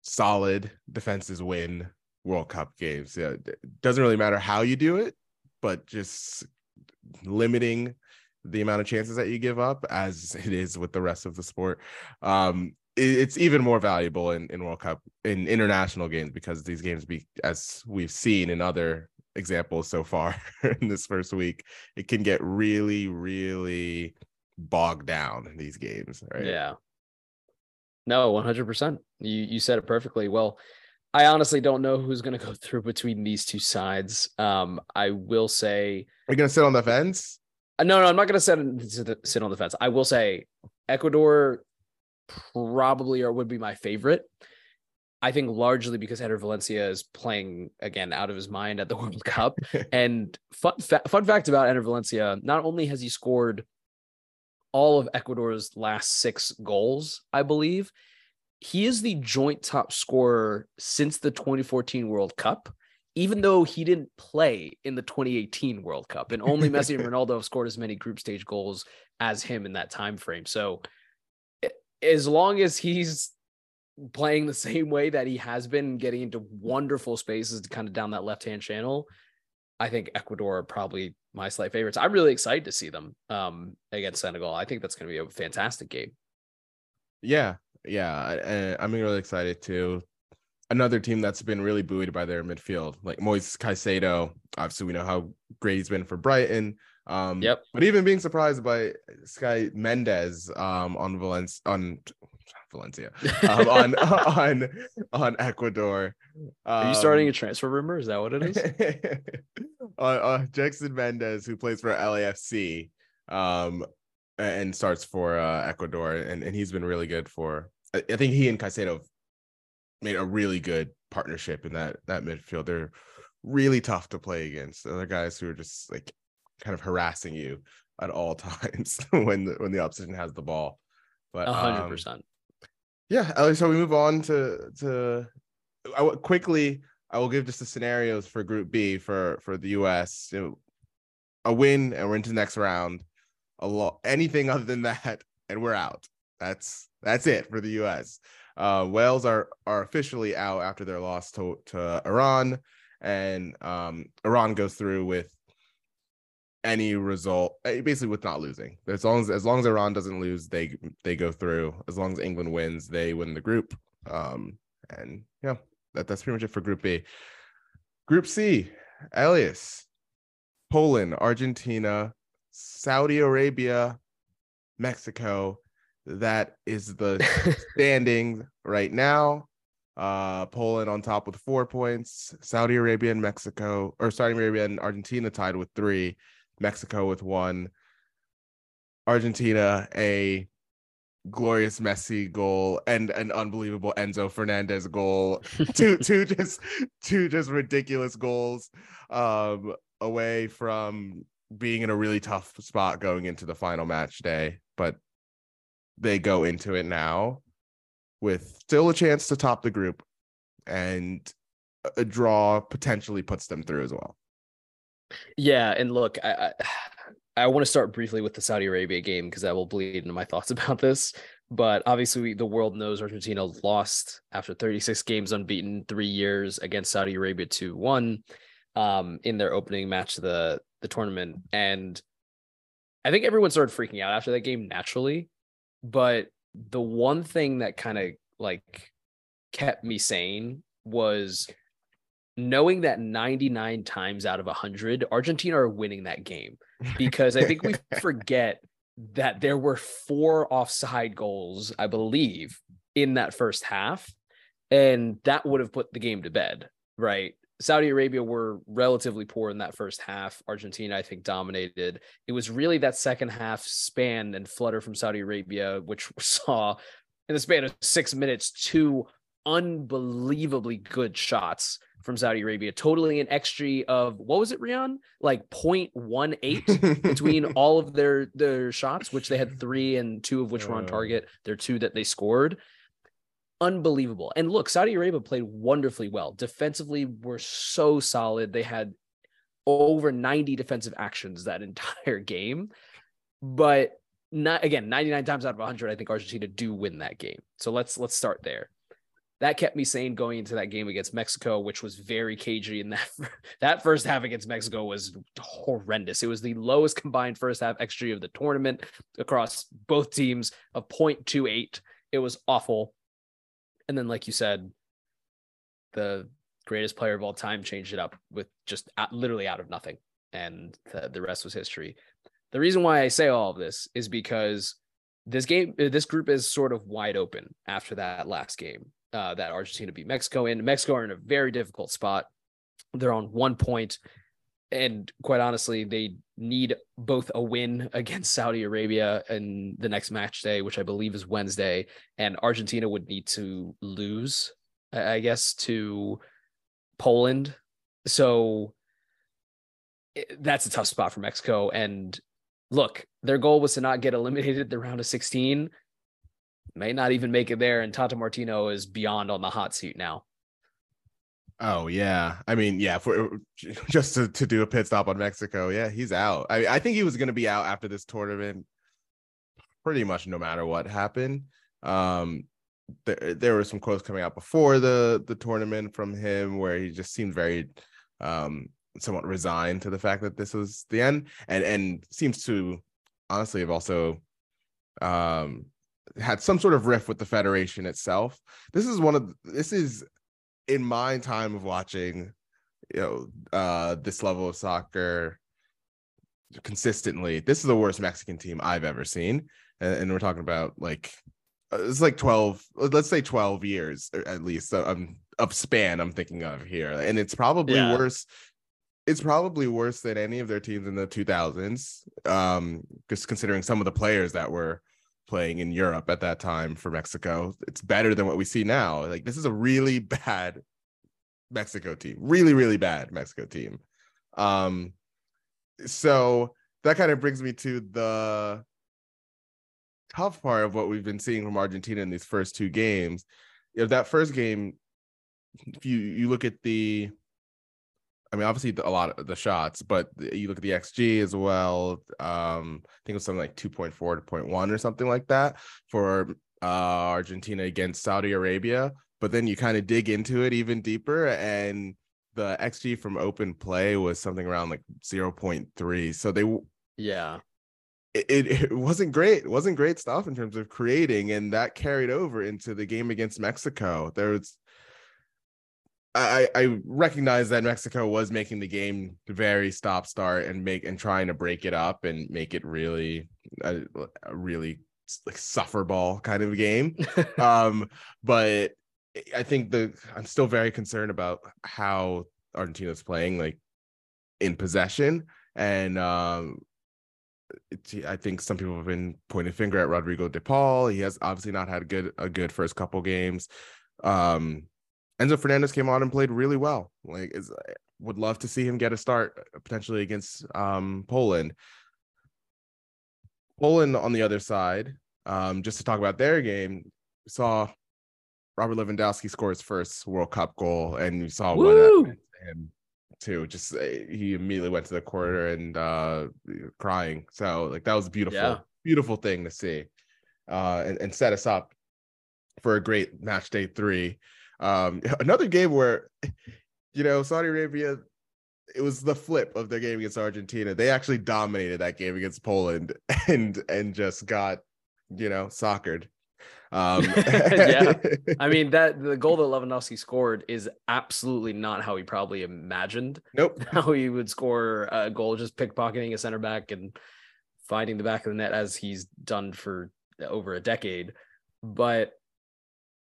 solid defenses win World Cup games. Yeah, it doesn't really matter how you do it, but just limiting the amount of chances that you give up as it is with the rest of the sport um it's even more valuable in, in world cup in international games because these games be as we've seen in other examples so far [laughs] in this first week it can get really really bogged down in these games right Yeah. No, 100%. You you said it perfectly. Well, I honestly don't know who's going to go [laughs] through between these two sides. Um I will say are you gonna sit on the fence uh, no, no, I'm not going to sit sit on the fence. I will say Ecuador probably or would be my favorite. I think largely because Enner Valencia is playing again out of his mind at the [laughs] World Cup. [laughs] and fun fa- fun fact about Enner Valencia: not only has he scored all of Ecuador's last six goals, I believe, he is the joint top scorer since the 2014 World Cup. Even though he didn't play in the 2018 World Cup, and only Messi and [laughs] Ronaldo have scored as many group stage goals as him in that time frame. So, as long as he's playing the same way that he has been, getting into wonderful spaces to kind of down that left hand channel, I think Ecuador are probably my slight favorites. I'm really excited to see them um, against Senegal. I think that's going to be a fantastic game. Yeah, yeah, I, I'm really excited too. Another team that's been really buoyed by their midfield, like Moises Caicedo. Obviously, we know how great he's been for Brighton. Um, Yep. But even being surprised by Sky Mendez um, on Valencia on [laughs] Valencia um, on [laughs] on on Ecuador. Are you starting Um, a transfer rumor? Is that what it is? [laughs] uh, uh, Jhegson Mendez, who plays for LAFC, um, and starts for uh, Ecuador, and, and he's been really good for. I, think he and Caicedo made a really good partnership in that that midfield. They're really tough to play against. Other guys who are just like kind of harassing you at all [laughs] times when the, when the opposition has the ball. But A hundred um, percent. yeah Ellie, so we move on to to I w- quickly i will give just the scenarios for group b for for the us You know, a win and we're into the next round a lot anything other than that and we're out that's that's it for the us uh wales are are officially out after their loss to to iran and um iran goes through with any result eh, basically with not losing. As long as as long as iran doesn't lose they they go through. As long as england wins they win the group. Um and yeah that, that's pretty much it for group b. Group c elias. Poland argentina saudi arabia mexico that is the [laughs] standing right now uh poland on top with four points saudi arabia and mexico or saudi arabia and argentina tied with three Mexico with one, Argentina a glorious Messi goal and an unbelievable Enzo Fernandez goal. [laughs] two two just two just ridiculous goals um away from being in a really tough spot going into the final match day, but they go into it now with still a chance to top the group and a draw potentially puts them through as well. Yeah, and look, I I, [sighs] I want to start briefly with the Saudi Arabia game because that will bleed into my [laughs] thoughts about this. But obviously, we, the world knows Argentina lost after 36 games unbeaten, three years against Saudi Arabia 2 1 um, in their opening match of the, the tournament. And I think everyone started freaking out after that game naturally. But the one thing that kind of like kept me sane was knowing that 99 times out of 100 Argentina are winning that game because I think we [laughs] forget that there were four offside goals, I believe, in that first half and that would have put the game to bed, right? Saudi Arabia were relatively poor in that first half. Argentina, I think, dominated. It was really that second half span and flutter from Saudi Arabia, which [laughs] saw in the span of six minutes two unbelievably good shots from Saudi Arabia, totally an XG of what was it, Rian? Like 0.18 between [laughs] all of their their shots, which they had three and two of which were on oh. target. There are two that they scored unbelievable. And look, Saudi Arabia played wonderfully well. Defensively, were so solid. They had over 90 defensive actions that [laughs] entire game. But not again, 99 times out of 100, I think Argentina do win that game. So let's let's start there. That kept me sane going into that game against Mexico, which was very cagey. And that [laughs] that first half against Mexico was horrendous. It was the lowest combined first half XG of the tournament across both teams of 0.28. It was awful. And then, like you said, the greatest player of all time changed it up with just literally out of nothing. And the, the rest was history. The reason why I say all of this is because this game, uh, this group is sort of wide open after that last game uh, that Argentina beat Mexico in. Mexico are in a very difficult spot. They're on one point, and quite honestly, they need both a win [laughs] against Saudi Arabia in the next match day, which I believe is Wednesday, and Argentina would need to lose, I guess, to Poland. So that's a tough spot for Mexico. And look, their goal was to not get eliminated the round of 16. May not even make it there. And Tata Martino is beyond on the hot seat now. Oh yeah, I mean, yeah, for [laughs] just to, to do a pit stop on Mexico, yeah, he's out. I I think he was going to be out after this tournament, pretty much no matter what happened. Um, there there were some quotes coming out before the the tournament from him where he just seemed very um somewhat resigned to the fact that this was the end, and and seems to honestly have also um had some sort of riff with the federation itself. This is one of this is in my time of watching, you know, uh, this level of soccer consistently, this is the worst Mexican team I've ever seen. And, and we're talking about like uh, it's like 12, let's say 12 years at least um, of span I'm thinking of here. And it's probably yeah. worse. It's probably worse than any of their teams in the 2000s. Um, just considering some of the players that were playing in Europe at that time for Mexico. It's better than what we see now. Like this is a really [laughs] bad Mexico team. Really, really bad Mexico team. Um so that kind of brings me to the tough part of what we've been seeing from Argentina in these first two games. You know, that first game, if you you look at the I mean, obviously a lot of the shots, but you look at the XG as well. Um, I think it was something like 2.4 to 0.1 or something like that for uh, Argentina against Saudi Arabia. But then you kind of dig into it even deeper, and the XG from open play was something around like 0.3. So they, yeah, it, it, it wasn't great. It wasn't great stuff in terms of creating, and that carried over into the game against Mexico. There was I, I recognize that Mexico was making the game very stop start and make and trying to break it up and make it really a, a really like suffer ball kind of game. [laughs] um, but I think the I'm still very concerned about how Argentina's playing like in possession and um I think some people have been pointing finger at Rodrigo De Paul. He has obviously not had a good a good first couple games. Um, Enzo Fernandez came on and played really well. Like, is would love to see him get a start potentially against um, Poland. Poland on the other side, um, just to talk about their game, saw Robert Lewandowski score his first World Cup goal, and you saw Woo! what happened to him too. Just uh, he immediately went to the corner and uh, crying. So like that was beautiful, yeah. beautiful thing to see, uh, and, and set us up for a great match day three. Um, [laughs] another game where, you know, Saudi Arabia, it was the flip of their game against Argentina. They actually dominated that game against Poland [laughs] and and just got, you know, soccered. Um, [laughs] yeah, I mean that the goal that Lewandowski scored is absolutely not how he probably imagined. Nope. How he would score a goal, just pickpocketing a center back and finding the back of the net as he's done for over a decade. But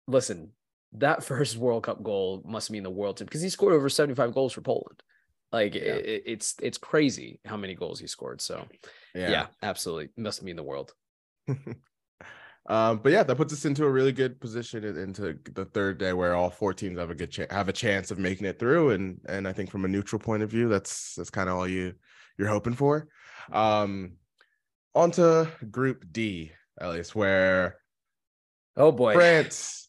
listen, that [laughs] first World Cup goal must mean the world to him because he scored over 75 goals for Poland. Like yeah. it, it's it's crazy how many goals he scored. So yeah, yeah absolutely must mean the world. [laughs] um, but yeah, that puts us into a really good position into the third day where all four teams have a good chance have a chance of making it through. And and I think from a neutral point of view, that's that's kind of all you you're hoping for. Um, on to Group D, at least where oh boy, France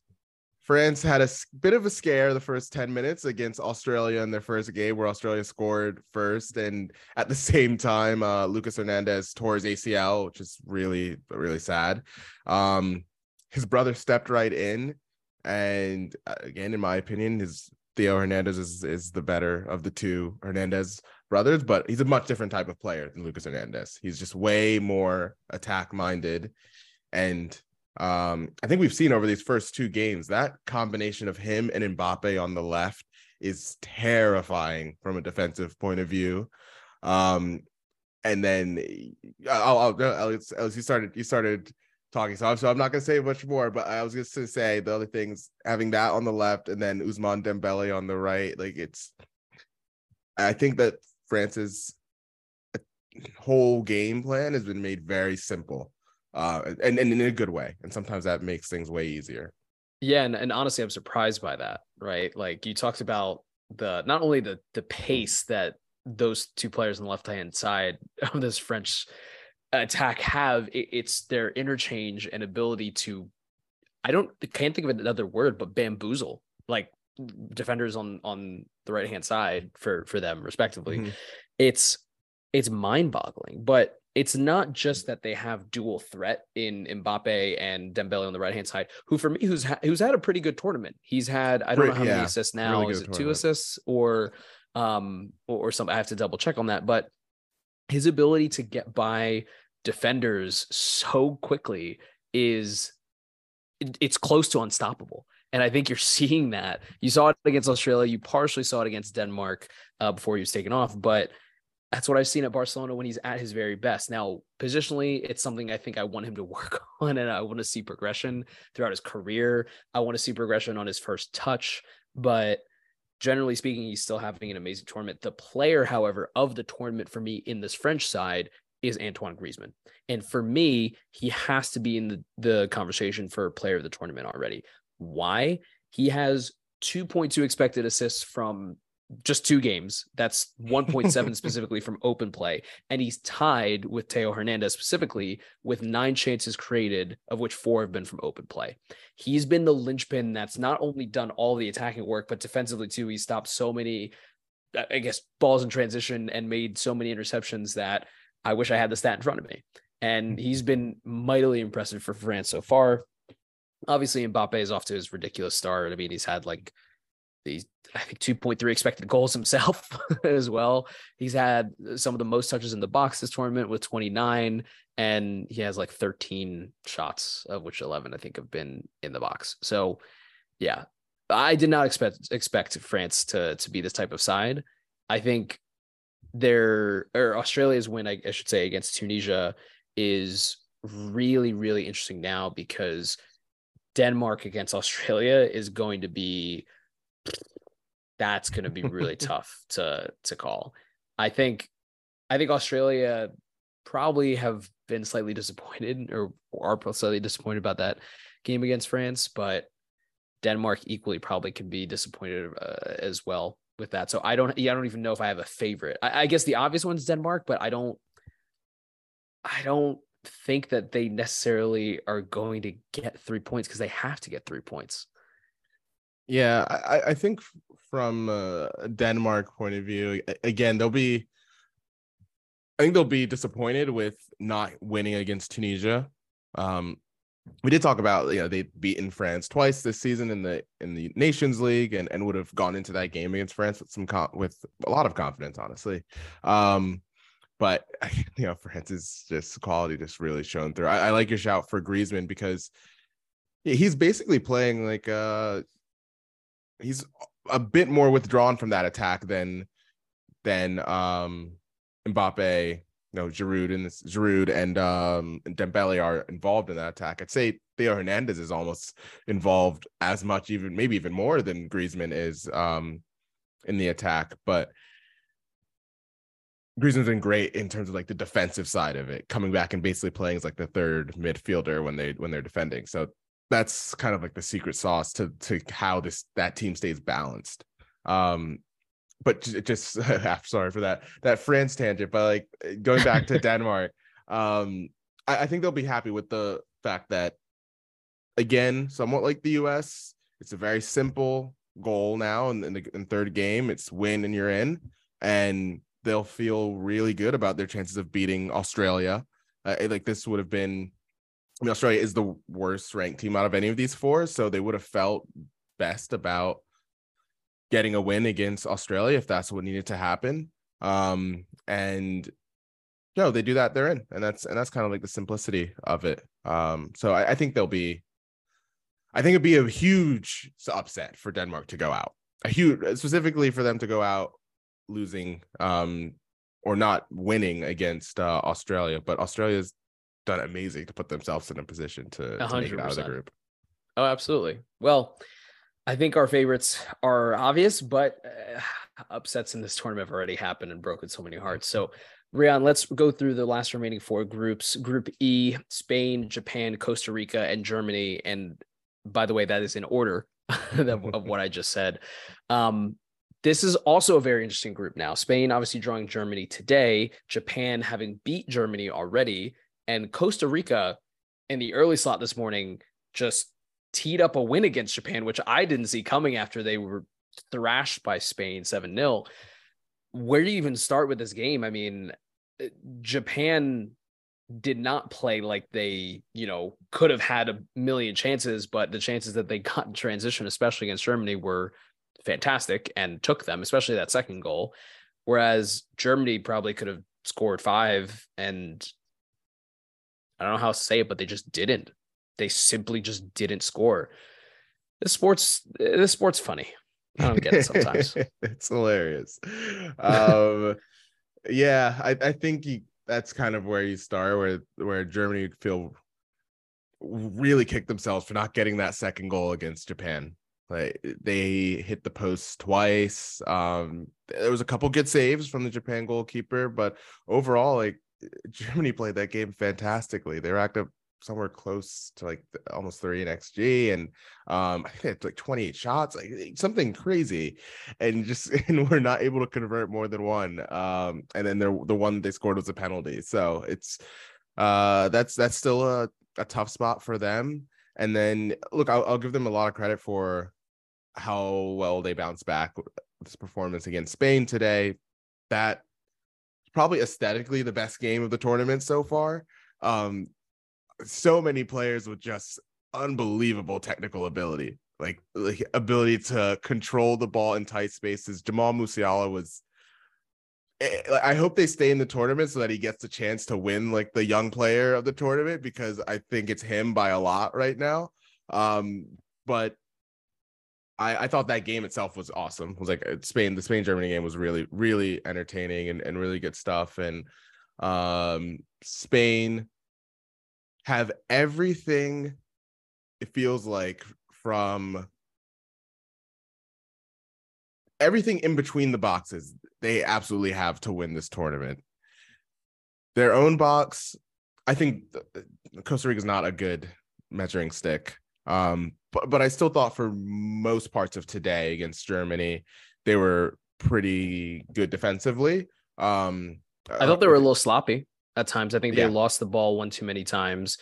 France had a bit of a scare the first 10 minutes against Australia in their first game where Australia scored first. And at the [laughs] same time, uh, Lucas Hernandez tore his ACL, which is really, really sad. Um, his brother stepped right in. And uh, again, in my opinion, his Theo Hernandez is, is the better of the two Hernandez brothers, but he's a much different type of player than Lucas Hernandez. He's just way more attack minded. And um, I think we've seen over these first two games that combination of him and Mbappe on the left is terrifying from a defensive point of view. Um, and then I'll, I'll, you started you started talking, so I'm, so I'm not gonna say much more. But I was just to say the other things, having that on the left and then Ousmane Dembele on the right, like it's. I think that France's whole game plan has been made very simple uh, and, and in a good way. And sometimes that makes things way easier. Yeah, and, and honestly, I'm surprised by that. Right, like you talked about the not only the the pace that those two players on the left hand side [laughs] of this French attack have, it, it's their interchange and ability to. I don't can't think of another word, but bamboozle like defenders on on the right hand side for for them respectively. Mm-hmm. It's it's mind boggling, but it's not just that they have dual threat in Mbappe and Dembele on the right hand side, who for me who's ha- who's had a pretty good tournament. He's had I don't know how yeah, many assists now. Really Is it two assists or um or, or something? I have to double check on that, but his ability to get by defenders so quickly is it's close to unstoppable. And I think you're [laughs] seeing that. You saw it against Australia. You partially saw it against Denmark uh, before he was taken off, but that's what I've seen at Barcelona when he's at his very best. Now, positionally, it's something I think I want him to [laughs] work on, and I want to see progression throughout his career. I want to see progression on his first touch, but generally speaking, he's still having an amazing tournament. The player, however, of the tournament for me in this French side is Antoine Griezmann. And for me, he has to be in the, the conversation for player of the tournament already. Why? He has 2.2 expected assists from just two games. That's [laughs] 1.7 specifically from open play. And he's tied with Theo Hernandez specifically with nine chances created, of which four have been from open play. He's been the linchpin that's not only done all the attacking work, but defensively too. He stopped so many, uh, I guess, balls in transition and made so many interceptions that I wish I had the stat in front of me. And mm-hmm. he's been mightily impressive for France so far. Obviously, Mbappe is off to his ridiculous start. I mean, he's had like He's I think 2.3 expected goals himself [laughs] as well. He's had some of the most touches in the box this tournament with 29, and he has like 13 shots, of which 11 I think have been in the box. So, yeah, I did not expect expect France to to be this type of side. I think their or Australia's win, I, I should say, against Tunisia is really really interesting now because Denmark against Australia is going to be that's going to be really [laughs] tough to to call. I think I think Australia probably have been slightly disappointed or are slightly disappointed about that game against France, but Denmark equally probably can be disappointed uh, as well with that. So I don't, yeah, I don't even know if I have a favorite. I, I guess the obvious one's Denmark, but I don't, I don't think that they necessarily are going to get three points because they have to get three points. Yeah, I, I think from a Denmark point of view, again, they'll be, I think they'll be disappointed with not winning against Tunisia. Um, we did talk about you know they've beaten France twice this season in the in the Nations League and and would have gone into that game against France with some com- with a lot of confidence, honestly. Um, but [laughs] you know France is just quality just really shown through. I, I like your shout for Griezmann because he's basically playing like uh he's a bit more withdrawn from that attack than than um Mbappe, you know, Giroud and Giroud and um and Dembele are involved in that attack. I'd say Theo Hernandez is almost involved as much, even maybe even more than Griezmann is um in the attack, but Griezmann's been great in terms of like the defensive side of it, coming back and basically playing as like the third midfielder when they when they're defending. So that's kind of like the secret sauce to to how this that team stays balanced. Um, but just, [laughs] sorry for that that France tangent, but like going back to [laughs] Denmark, um, I, I think they'll be happy with the fact that again, somewhat like the U.S., it's a very simple goal now in, in the in third game. It's win and you're in, and they'll feel really good about their chances of beating Australia. Uh, like this would have been, I mean, Australia is the worst ranked team out of any of these four, so they would have felt best about getting a win against Australia if that's what needed to happen. Um, and you know, they do that, they're in, and that's and that's kind of like the simplicity of it. Um, so I, I think they'll be, I think it'd be a huge upset for Denmark to go out, a huge specifically for them to go out losing um or not winning against uh, Australia, but Australia's done amazing to put themselves in a position to, to make it out of the group. Oh, absolutely. Well, I think our favorites are obvious, but uh, upsets in this tournament have already happened and broken so many hearts. So, Rian, let's go through the last remaining four groups. Group E: Spain, Japan, Costa Rica, and Germany. And by the way, that is in order [laughs] of, of [laughs] what I just said. Um, this is also a very interesting group now. Spain obviously drawing Germany today, Japan having beat Germany already, and Costa Rica in the early slot this morning just teed up a win against Japan, which I didn't see coming after they were thrashed by Spain 7 0. Where do you even start with this game? I mean, Japan did not play like they, you know, could have had a million chances, but the chances that they got in transition, especially against Germany, were fantastic and took them, especially that second goal. Whereas Germany probably could have scored five, and I don't know how to say it, but they just didn't. They simply just didn't score. This sports, this sport's funny. I don't get it sometimes. [laughs] it's hilarious. Um, [laughs] yeah, I, I think you, that's kind of where you start, where where Germany feel really kicked themselves for not getting that second goal against Japan. Like they hit the post twice. Um, there was a couple good saves from the Japan goalkeeper, but overall, like [laughs] Germany played that game fantastically. They racked up somewhere close to like almost 30 in XG, and um, I think they had like 28 shots, like something crazy, and just [laughs] and we're not able to convert more than one. Um, and then the the one they scored was a penalty, so it's uh that's that's still a, a tough spot for them. And then look, I'll, I'll give them a lot of credit for how well they bounce back this performance against Spain today. That probably aesthetically the best game of the tournament so far. Um, so many players with just unbelievable technical ability, like, like ability to control the ball in tight spaces. Jamal Musiala was. Eh, I hope they stay in the tournament so that he gets the chance to win like the young player of the tournament because I think it's him by a lot right now. Um, but I, I thought that game itself was awesome. It was like uh, Spain, the Spain Germany game was really, really entertaining and, and really good stuff. And um, Spain have everything, it feels like, from everything in between the boxes, they absolutely have to win this tournament. Their own box, I think Costa Rica is not a good measuring stick. Um, but but I still thought for most parts of today against Germany, they were pretty good defensively. Um, I thought they were a little sloppy at times. I think they yeah. lost the ball one too many times,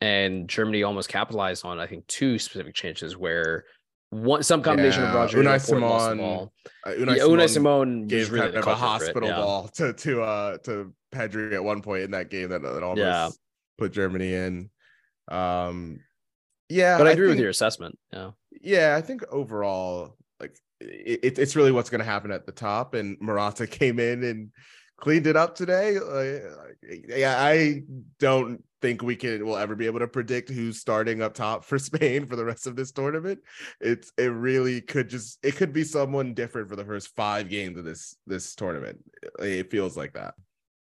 and Germany almost capitalized on I think two specific chances where one some combination yeah. of Roger Unai Simon, uh, Unai, yeah, Unai Simon gave really kind of a hospital yeah. ball [laughs] to to uh to Pedri at one point in that game that, that almost put Germany in. Um, yeah, but I, I agree think, with your assessment. Yeah, yeah, I think overall, like it, it's really what's going to happen at the top. And Morata [laughs] came in and cleaned it up today. Yeah, I don't think we can will ever be able to predict who's starting up top for [laughs] Spain for the rest of this tournament. It's it really could just it could be someone different for the first five games of this this tournament. It feels like that.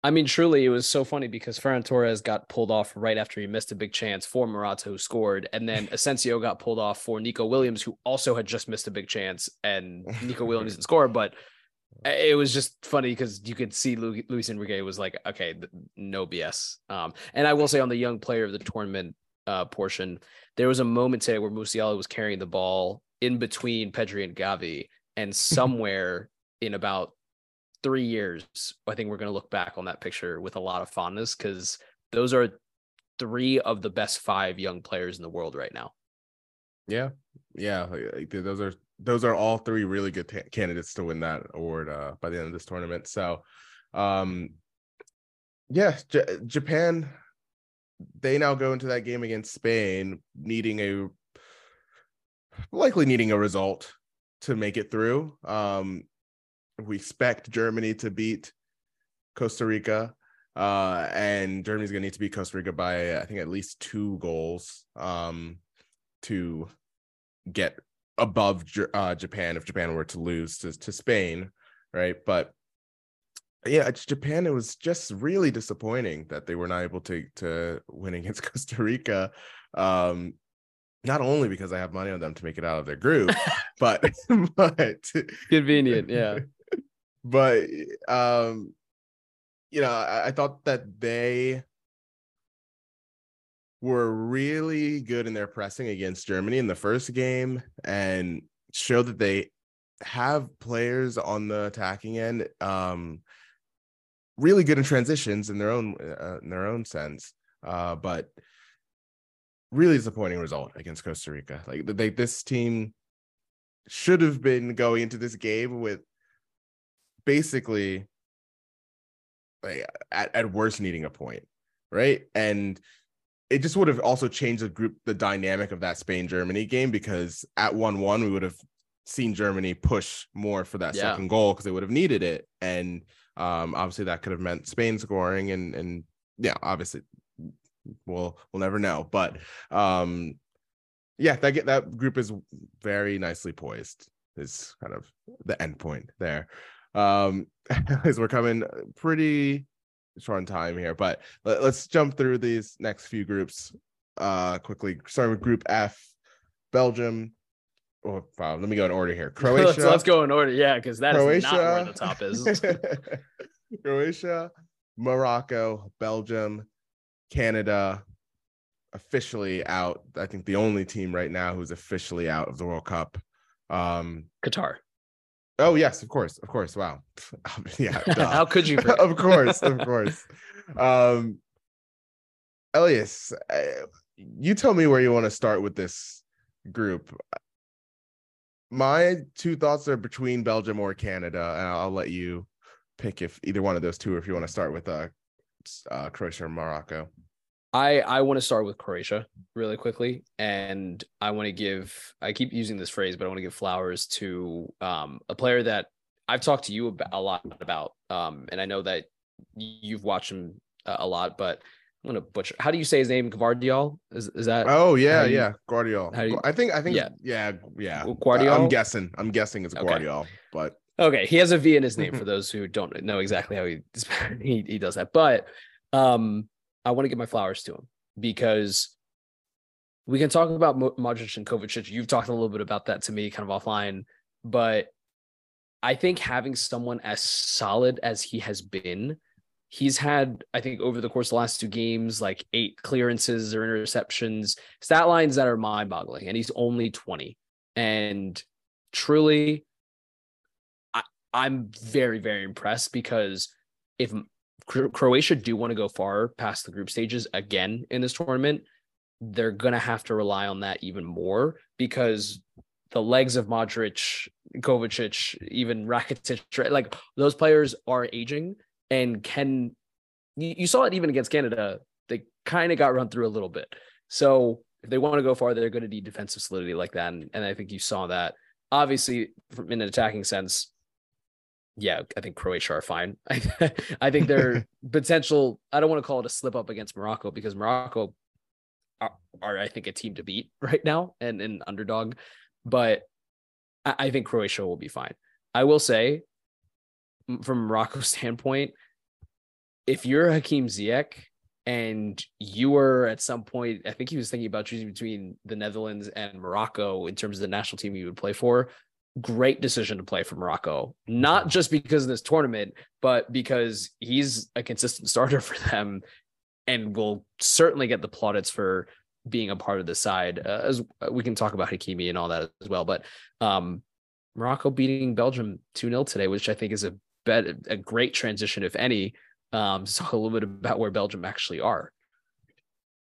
I mean, truly, it was so funny because Ferran Torres got pulled off right after he missed a big chance for Morata, who scored, and then [laughs] Asensio got pulled off for Nico Williams, who also had just missed a big chance, and Nico Williams didn't score. But [laughs] it was just funny because you could see Luis Enrique was like, okay, no BS. Um, and I will say on the young player of the tournament uh, portion, there was a moment today where Musiala was carrying the ball in between Pedri and Gavi, and [laughs] somewhere in about three years, I think we're going to look back on that picture with a lot of fondness because those are three of the best five young players in the world right now. Yeah, yeah, those are those are all three really good t- candidates to win that award uh, by the end of this tournament. So, um, yeah, J- Japan they now go into that game against Spain needing a likely needing a result to make it through. Um, we expect Germany to beat Costa Rica. Uh, and Germany's gonna need to beat Costa Rica by I think at least two goals um, to get above uh, Japan if Japan were to lose to, to Spain, right? But yeah, it's Japan. It was just really disappointing that they were not able to to win against [laughs] Costa Rica. Um, not only because I have money on them to make it out of their group, [laughs] but [laughs] but convenient, yeah but um you know I, I thought that they were really good in their pressing against Germany in the first game and showed that they have players on the attacking end um really good in transitions in their own uh, in their own sense uh but really disappointing result against Costa Rica. Like they this team should have been going into this game with basically like at, at worst needing a point, right? And it just would have also changed the group, the dynamic of that Spain Germany game because at 1 1, we would have seen Germany push more for that yeah. second goal because they would have needed it. And um, obviously that could have meant Spain scoring and, and yeah, obviously we'll, we'll never know. But um, yeah, that, that group is very nicely poised is kind of the end point there um [laughs] as we're coming pretty short on time here but let, us jump through these next few groups uh quickly. Starting with group f belgium. Oh wow let me go in order here. Croatia [laughs] let's, let's go in order. Yeah because that croatia, is not where the top is. [laughs] Croatia morocco belgium canada officially out. I think the only team right now who's officially out of the world cup. Um qatar Oh yes, of course, of course. Wow, [laughs] yeah. [laughs] How could you? [laughs] of course, of course. Um, Elias, you tell me where you want to start with this group. My two thoughts are between Belgium or Canada, and I'll, I'll let you pick if either one of those two, or if you want to start with uh, uh Croatia or Morocco. I I want to start with Croatia really quickly, and I want to give. I keep using this phrase, but I want to give flowers to um, a player that I've talked to you about, a lot about, um, and I know that you've watched him a lot. But I'm gonna butcher. How do you say his name? Gvardiol? Is is that? Oh yeah, you, yeah, Guardiol. You, I think I think yeah, yeah, yeah. Guardiol. I'm guessing. I'm guessing it's Guardiol, okay. but okay, he has a V in his name [laughs] for those who don't know exactly how he [laughs] he, he does that, but um I want to give my flowers to him because we can talk about Modric and Kovacic. You've talked a little bit about that to me kind of offline, but I think having someone as solid as he has been, he's had, I think, over the course of the last two games, like eight clearances or interceptions, stat lines that are mind boggling, and he's only 20. And truly, I, I'm very, very impressed because if Croatia do want to go far past the group stages again in this tournament, they're going to have to rely on that even more because the legs of Modric, Kovacic, even Rakitic, like those players are aging and can. You saw it even against Canada. They kind of got run through a little bit. So if they want to go far, they're going to need defensive solidity like that. And, and I think you saw that. Obviously, in an attacking sense, yeah, I think Croatia are fine. [laughs] I, think their [laughs] potential, I don't want to call it a slip up against Morocco because Morocco are, are, I think, a team to beat [laughs] right now and an underdog. But I, I think Croatia will be fine. I will say, from Morocco's standpoint, if you're Hakim Ziyech and you were at some point, I think he was thinking about choosing between the Netherlands and Morocco in terms of the national team you would play for great decision to play for Morocco, not just because of this tournament, but because he's a consistent starter [laughs] for them and will certainly get the plaudits for being a part of the side. Uh, as uh, we can talk about Hakimi and all that as well, but um, Morocco beating Belgium 2 0 today, which I think is a bet, a great transition, if any. Um, to talk a little bit about where Belgium actually are.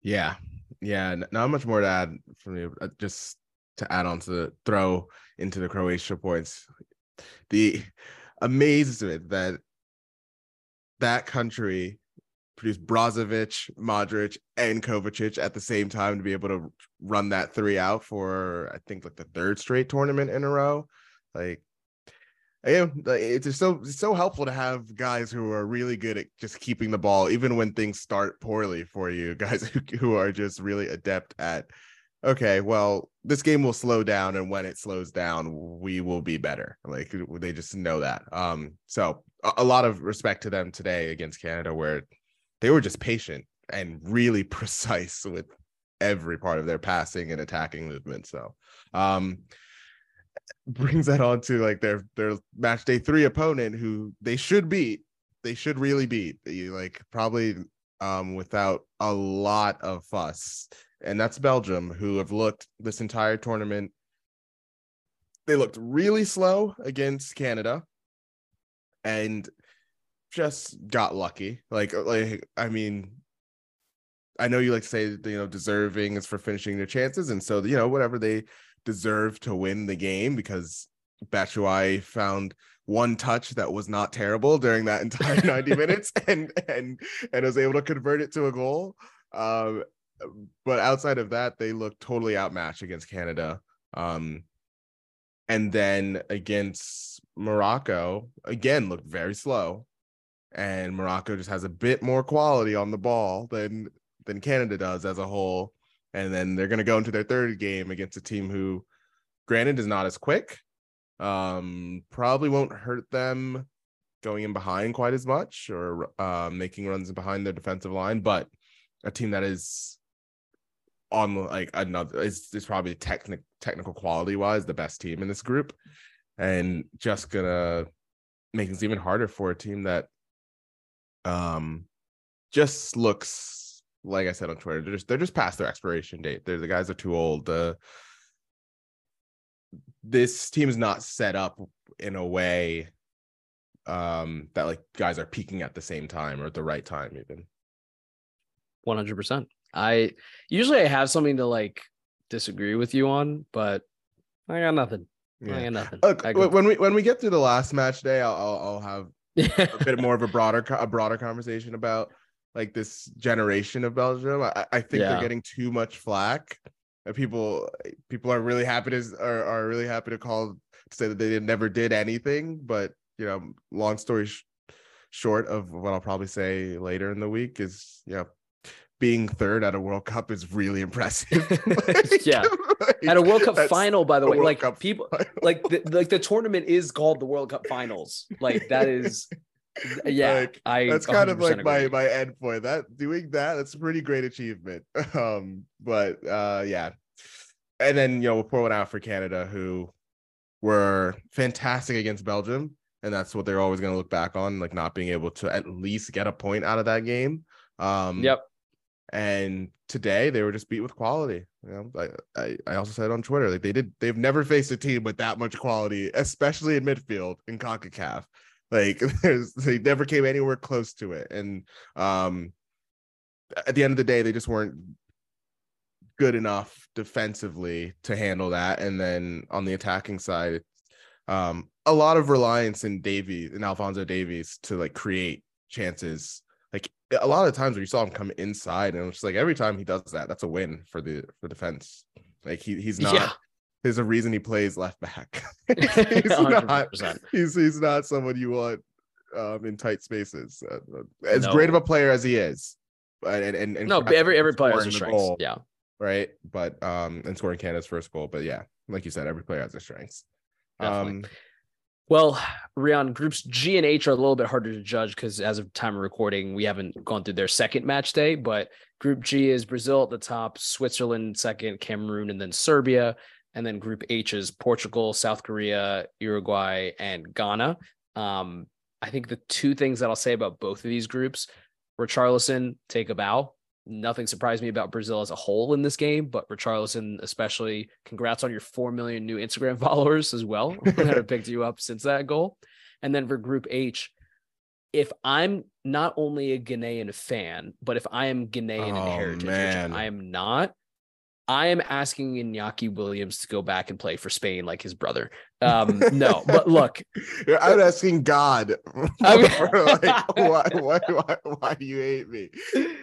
Yeah. Yeah. Not much more to add from you. Uh, just to add on to the throw into the Croatia points. The [laughs] amazement that that country produced Brozovic, Modric, and Kovacic at the same time to be able to run that three out for I think like the third straight tournament in a row. Like yeah, it's just so it's so helpful to have guys who are really good at just keeping the ball, even when things start poorly for you. [laughs] Guys who, who are just really adept at okay, well, this game will slow down, and when it slows down, we will be better. Like they just know that. Um, so a, a lot of respect to them today against Canada, where they were just patient and really [laughs] precise with every part of their passing and attacking movement. So, um, brings that on to like their their match day three opponent, who they should beat. They should really beat. You like probably um without a lot of fuss and that's Belgium, who have looked this entire tournament. They looked really slow against Canada and just got lucky. Like, like I mean, I know you like to say, you know, deserving is for finishing their chances. And so, you know, whatever they deserve to win the game because Batshuayi found one touch that was not terrible during that entire 90 [laughs] minutes and and and was able to convert it to a goal. Um, but outside of that, they look totally outmatched against Canada. Um, and then against Morocco, again, looked very slow. And Morocco just has a bit more quality on the ball than than Canada does as a whole. And then they're going to go into their third game against a team who, granted, is not as quick. Um, probably won't hurt them going in behind quite as much or uh, making runs behind their defensive line, but a team that is on like another it's, is probably technical technical quality wise the best team in this group. And just gonna make things even harder for a team that um just looks like I said on Twitter they're just they're just past their expiration date. They're the guys are too old. Uh this team is not set up in a way um that like guys are peaking at the same time or at the right time even. 100% I usually I have something to like disagree with you on, but I got nothing. Yeah. I got nothing. Look, when we when we get to the last match day, I'll I'll, I'll have a bit [laughs] more of a broader a broader conversation about like this generation of Belgium. I, I think yeah. they're getting too much flack. Uh, people people are really happy to are, are really happy to call to say that they never did anything, but you know, long story sh- short of what I'll probably say later in the week is you know being third at a World Cup is really impressive. like, [laughs] yeah, [laughs] like, at a World Cup final, by the way, World like Cup people, final. [laughs] like the, like the tournament is called the World Cup Finals. Like that is, yeah, like, I. That's kind of like agree. my my end point. That doing that, that's a pretty great achievement. Um, but uh, yeah, and then you know we'll pour one out for Canada, who were fantastic against Belgium, and that's what they're always going to look back on, like not being able to at least get a point out of that game. Um, yep and today they were just beat with quality. You know, I, I also said on Twitter like they did they've never faced a team with that much quality, especially in midfield in CONCACAF. Like [laughs] they never came anywhere close to it. And um at the end of the day, they just weren't good enough defensively to handle that. And then on the attacking side, um, a lot of reliance in Davies and Alphonso Davies to like create chances a lot of times where you saw him come inside, and it's like every time he does that, that's a win for the for defense. Like he he's not. Yeah. there's a reason he plays left back. [laughs] he's, not, he's he's not someone you want um, in tight spaces. Uh, as No. great of a player as he is, and and, and, No, but every every player has a the strengths. goal, Yeah. right. But um, and scoring Canada's first goal. But yeah, like you said, every player has their strengths. Definitely. Um, Well, Rion, groups G and H are a little bit harder to judge because as of time of recording, we haven't gone through their second match day. But Group G is Brazil at the top, Switzerland second, Cameroon, and then Serbia. And then Group H is Portugal, South Korea, Uruguay, and Ghana. Um, I think the two things that I'll say about both of these groups, Richarlison, take a bow. Nothing surprised me about Brazil as a whole in this game, but Richarlison, especially, congrats on your 4 million new Instagram [laughs] followers as well that have picked you up since that goal. And then for Group H, if I'm not only a Ghanaian fan, but if I am Ghanaian in Oh, heritage, man. which I am not, I am asking Iñaki Williams to go back and play for Spain like his brother. [laughs] Um, no, but look, I'm asking God, [laughs] I mean- [laughs] like, why, why, why, why do you hate me?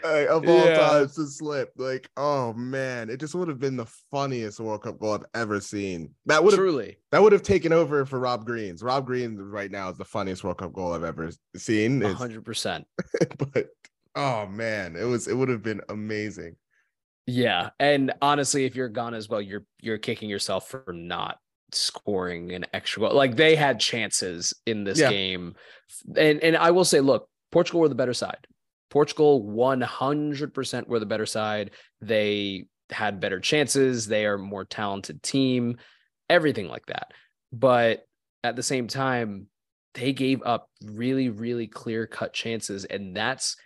Like, of all Yeah. times to slip, like, oh man, it just would have been the funniest World Cup goal I've ever seen. That would have truly, that would have taken over for Rob Green's. Rob Green right now is the funniest World Cup goal I've ever seen. It's- hundred percent. but oh man, it was it would have been amazing. Yeah, and honestly, if you're Ghana as well, you're you're kicking yourself for not scoring an extra goal. Like they had chances in this Yeah. game, and and I will say, look, Portugal were the better side. Portugal 100% were the better side. They had better chances. They are a more talented team, everything like that. But at the same time, they gave up really, really clear cut chances. And that's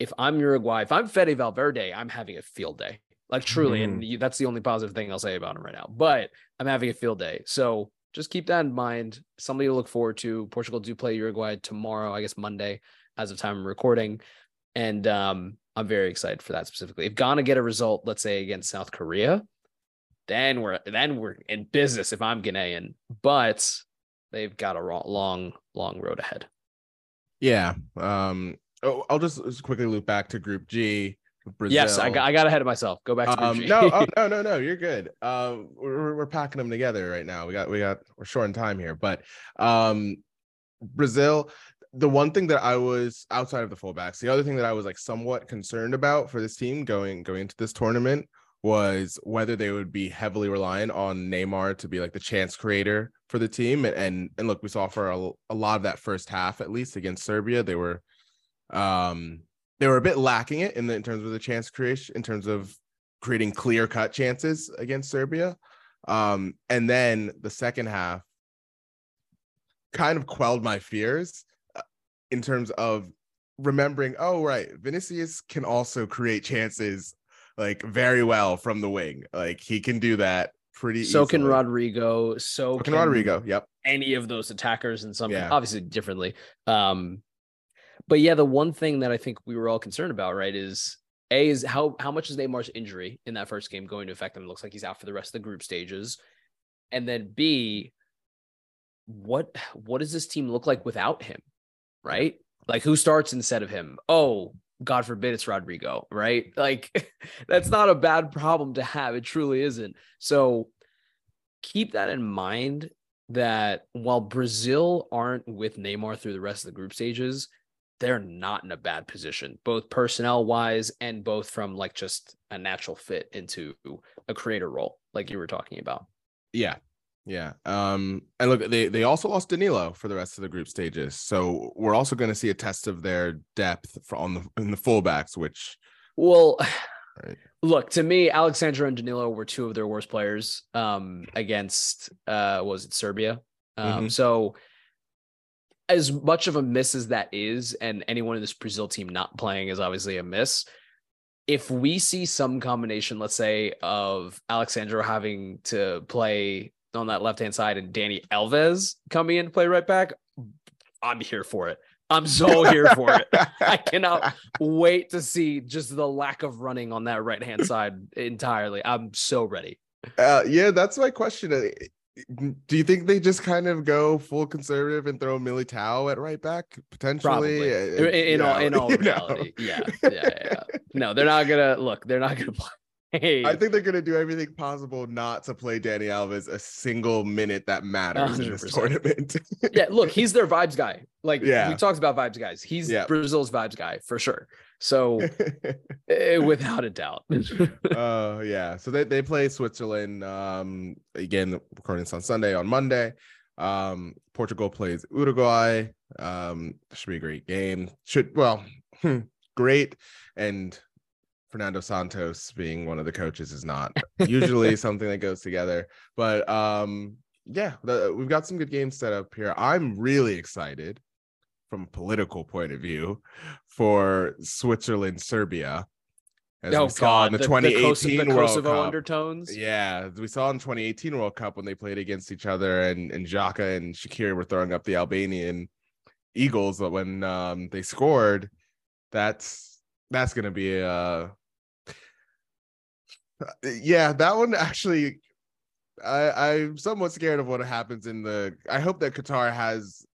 if I'm Uruguay, if I'm Fede Valverde, I'm having a field day. Like truly, and you, that's the only positive thing I'll say about him right now. But I'm having a field day, so just keep that in mind. Somebody to look forward to. Portugal do play Uruguay tomorrow, I guess Monday, as of time of recording, and um, I'm very excited for that specifically. If Ghana get a result, let's say against South Korea, then we're then we're in business. If I'm Ghanaian, but they've got a long, long road ahead. Yeah. Um. Oh, I'll just quickly loop back to Group G. Brazil. Yes, I got I got ahead of myself. Go back to Um, no, oh, [laughs] no, no, no. You're good. Um, we're, we're- packing them together right now. We got, we got, we're short in time here, but um, Brazil. The one thing that I was outside of the fullbacks, the other thing that I was like somewhat concerned about for this team going going into this tournament was whether they would be heavily reliant on Neymar to be like the chance creator for the team. And and, and look, we saw for a, a lot of that first half, at least against Serbia, they were um they were a bit lacking it in, the, in terms of the chance creation, in terms of creating clear cut chances against Serbia. Um, and then the second half kind of quelled my fears uh, in terms of remembering, oh, right, Vinicius can also create chances like very well from the wing. Like he can do that pretty so can easily. Rodrygo. So So can Rodrygo. Yep. any of those attackers and some Yeah. obviously differently. Um, but yeah, the one thing that I think we were all concerned about, right, is a is how how much is Neymar's injury in that first game going to affect him? It looks like he's out for the rest of the group stages, and then B, what what does this team look like without him? Right, like who starts instead of him? Oh, God forbid it's Rodrygo, right? [laughs] Like [laughs] that's not a bad problem to have. It truly isn't. So keep that in mind that while Brazil aren't with Neymar through the rest of the group stages, they're not in a bad position, both personnel wise and both from like just a natural fit into a creator role, like you were talking about. Yeah. Yeah. Um, and look, they they also lost Danilo for the rest of the group stages. So we're also going to see a test of their depth for on the in the fullbacks, which Well, [sighs] Right. look to me, Alex Sandro and Danilo were two of their worst players um, against uh, was it Serbia? Um, Mhm. So, as much of a miss as that is, and anyone in this Brazil team not playing is obviously a miss. If we see some combination, let's say, of Alex Sandro having to play on that left hand side and Dani Alves coming in to play right back, I'm here for it. I'm so here for it. [laughs] I cannot wait to see just the lack of running on that right hand side entirely. I'm so ready. Uh, yeah, that's my question. Uh, Do you think they just kind of go full conservative and throw Militao at right back potentially? Probably Uh, in, in all know, in all [laughs] reality. Yeah, yeah, yeah. [laughs] No, they're not gonna look. They're not gonna [laughs] play. I think they're gonna do everything possible not to play Dani Alves a single minute that matters in this tournament. yeah, look, he's their vibes guy. Like Yeah. we talked about vibes guys. He's Yeah. Brazil's vibes guy for sure. So [laughs] eh, without a doubt. uh [laughs] yeah. So they, they play switzerland um again recording this on sunday on monday. Um portugal plays uruguay. Um should be a great game. Should well hmm, great. And fernando santos being one of the coaches is not usually [laughs] something that goes together. But um yeah the, we've got some good games set up here. I'm really excited from a political point of view for switzerland serbia as oh we saw in the, the, 2018 Kos- the World Kosovo Cup. undertones. Yeah, we saw in 2018 World Cup when they played against each other, and and Xhaka and Shaqiri were throwing up the Albanian Eagles, but when um, they scored, that's that's gonna be a yeah, that one actually. I, I'm somewhat scared of what happens in the. I hope that Qatar has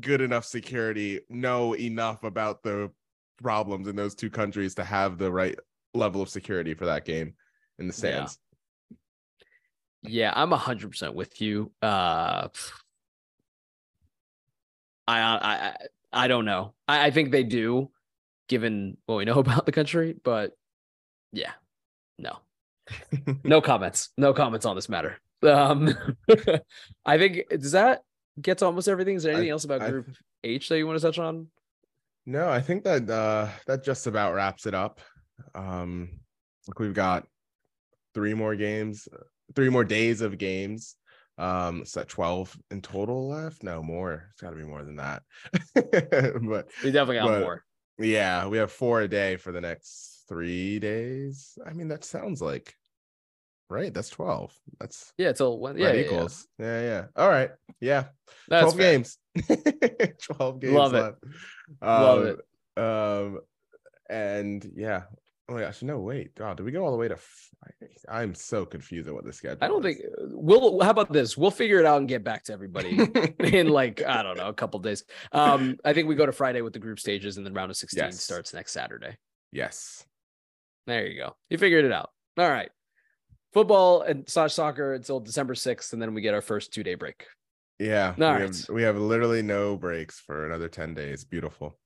good enough security, know enough about the problems in those two countries to have the right level of security for that game in the stands. Yeah, I'm hundred percent with you. Uh, I, I, I, I don't know. I, I think they do, given what we know [laughs] about the country. But yeah, no, [laughs] no comments. No comments on this matter. Um, [laughs] I think does that get to almost everything. Is there I- anything else about I- Group H that you want to touch on? No, I think that uh that just about wraps it up. Um look, we've got three more games, three more days of games. Um, it's at 12 in total left. No more. It's gotta be more than that. [laughs] but We definitely got But- more. yeah, we have four a day for the next three days. I mean, that sounds like right. That's 12. That's Yeah, it's when? yeah, Yeah, yeah, yeah. equals. Yeah, yeah. All right. Yeah. That's 12 fair. games [laughs] 12 games Love it. left. Love Um, it. um and yeah oh my gosh no wait god did we go all the way to friday i'm so confused at what the schedule I don't is. think we'll. How about this? We'll figure it out and get back to everybody [laughs] in like I don't know a couple days. Um, I think we go to Friday with the group stages, and then round of sixteen Yes. starts next Saturday. yes There you go. You figured it out. All right. Football and slash soccer until December sixth, and then we get our first two day break. yeah All we, right. have, we have literally no breaks for another 10 days beautiful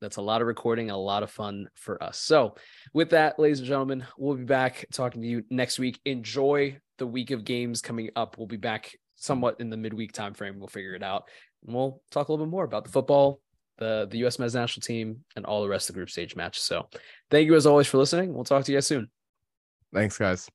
That's a lot of recording, a lot of fun for us. So, with that, ladies and gentlemen, we'll be back talking to you next week. Enjoy the week of games coming up. We'll be back somewhat in the midweek time frame. We'll figure it out, and we'll talk a little bit more about the football, the the U.S. men's national team, and all the rest of the group stage matches. So, thank you as always for listening. We'll talk to you guys soon. thanks guys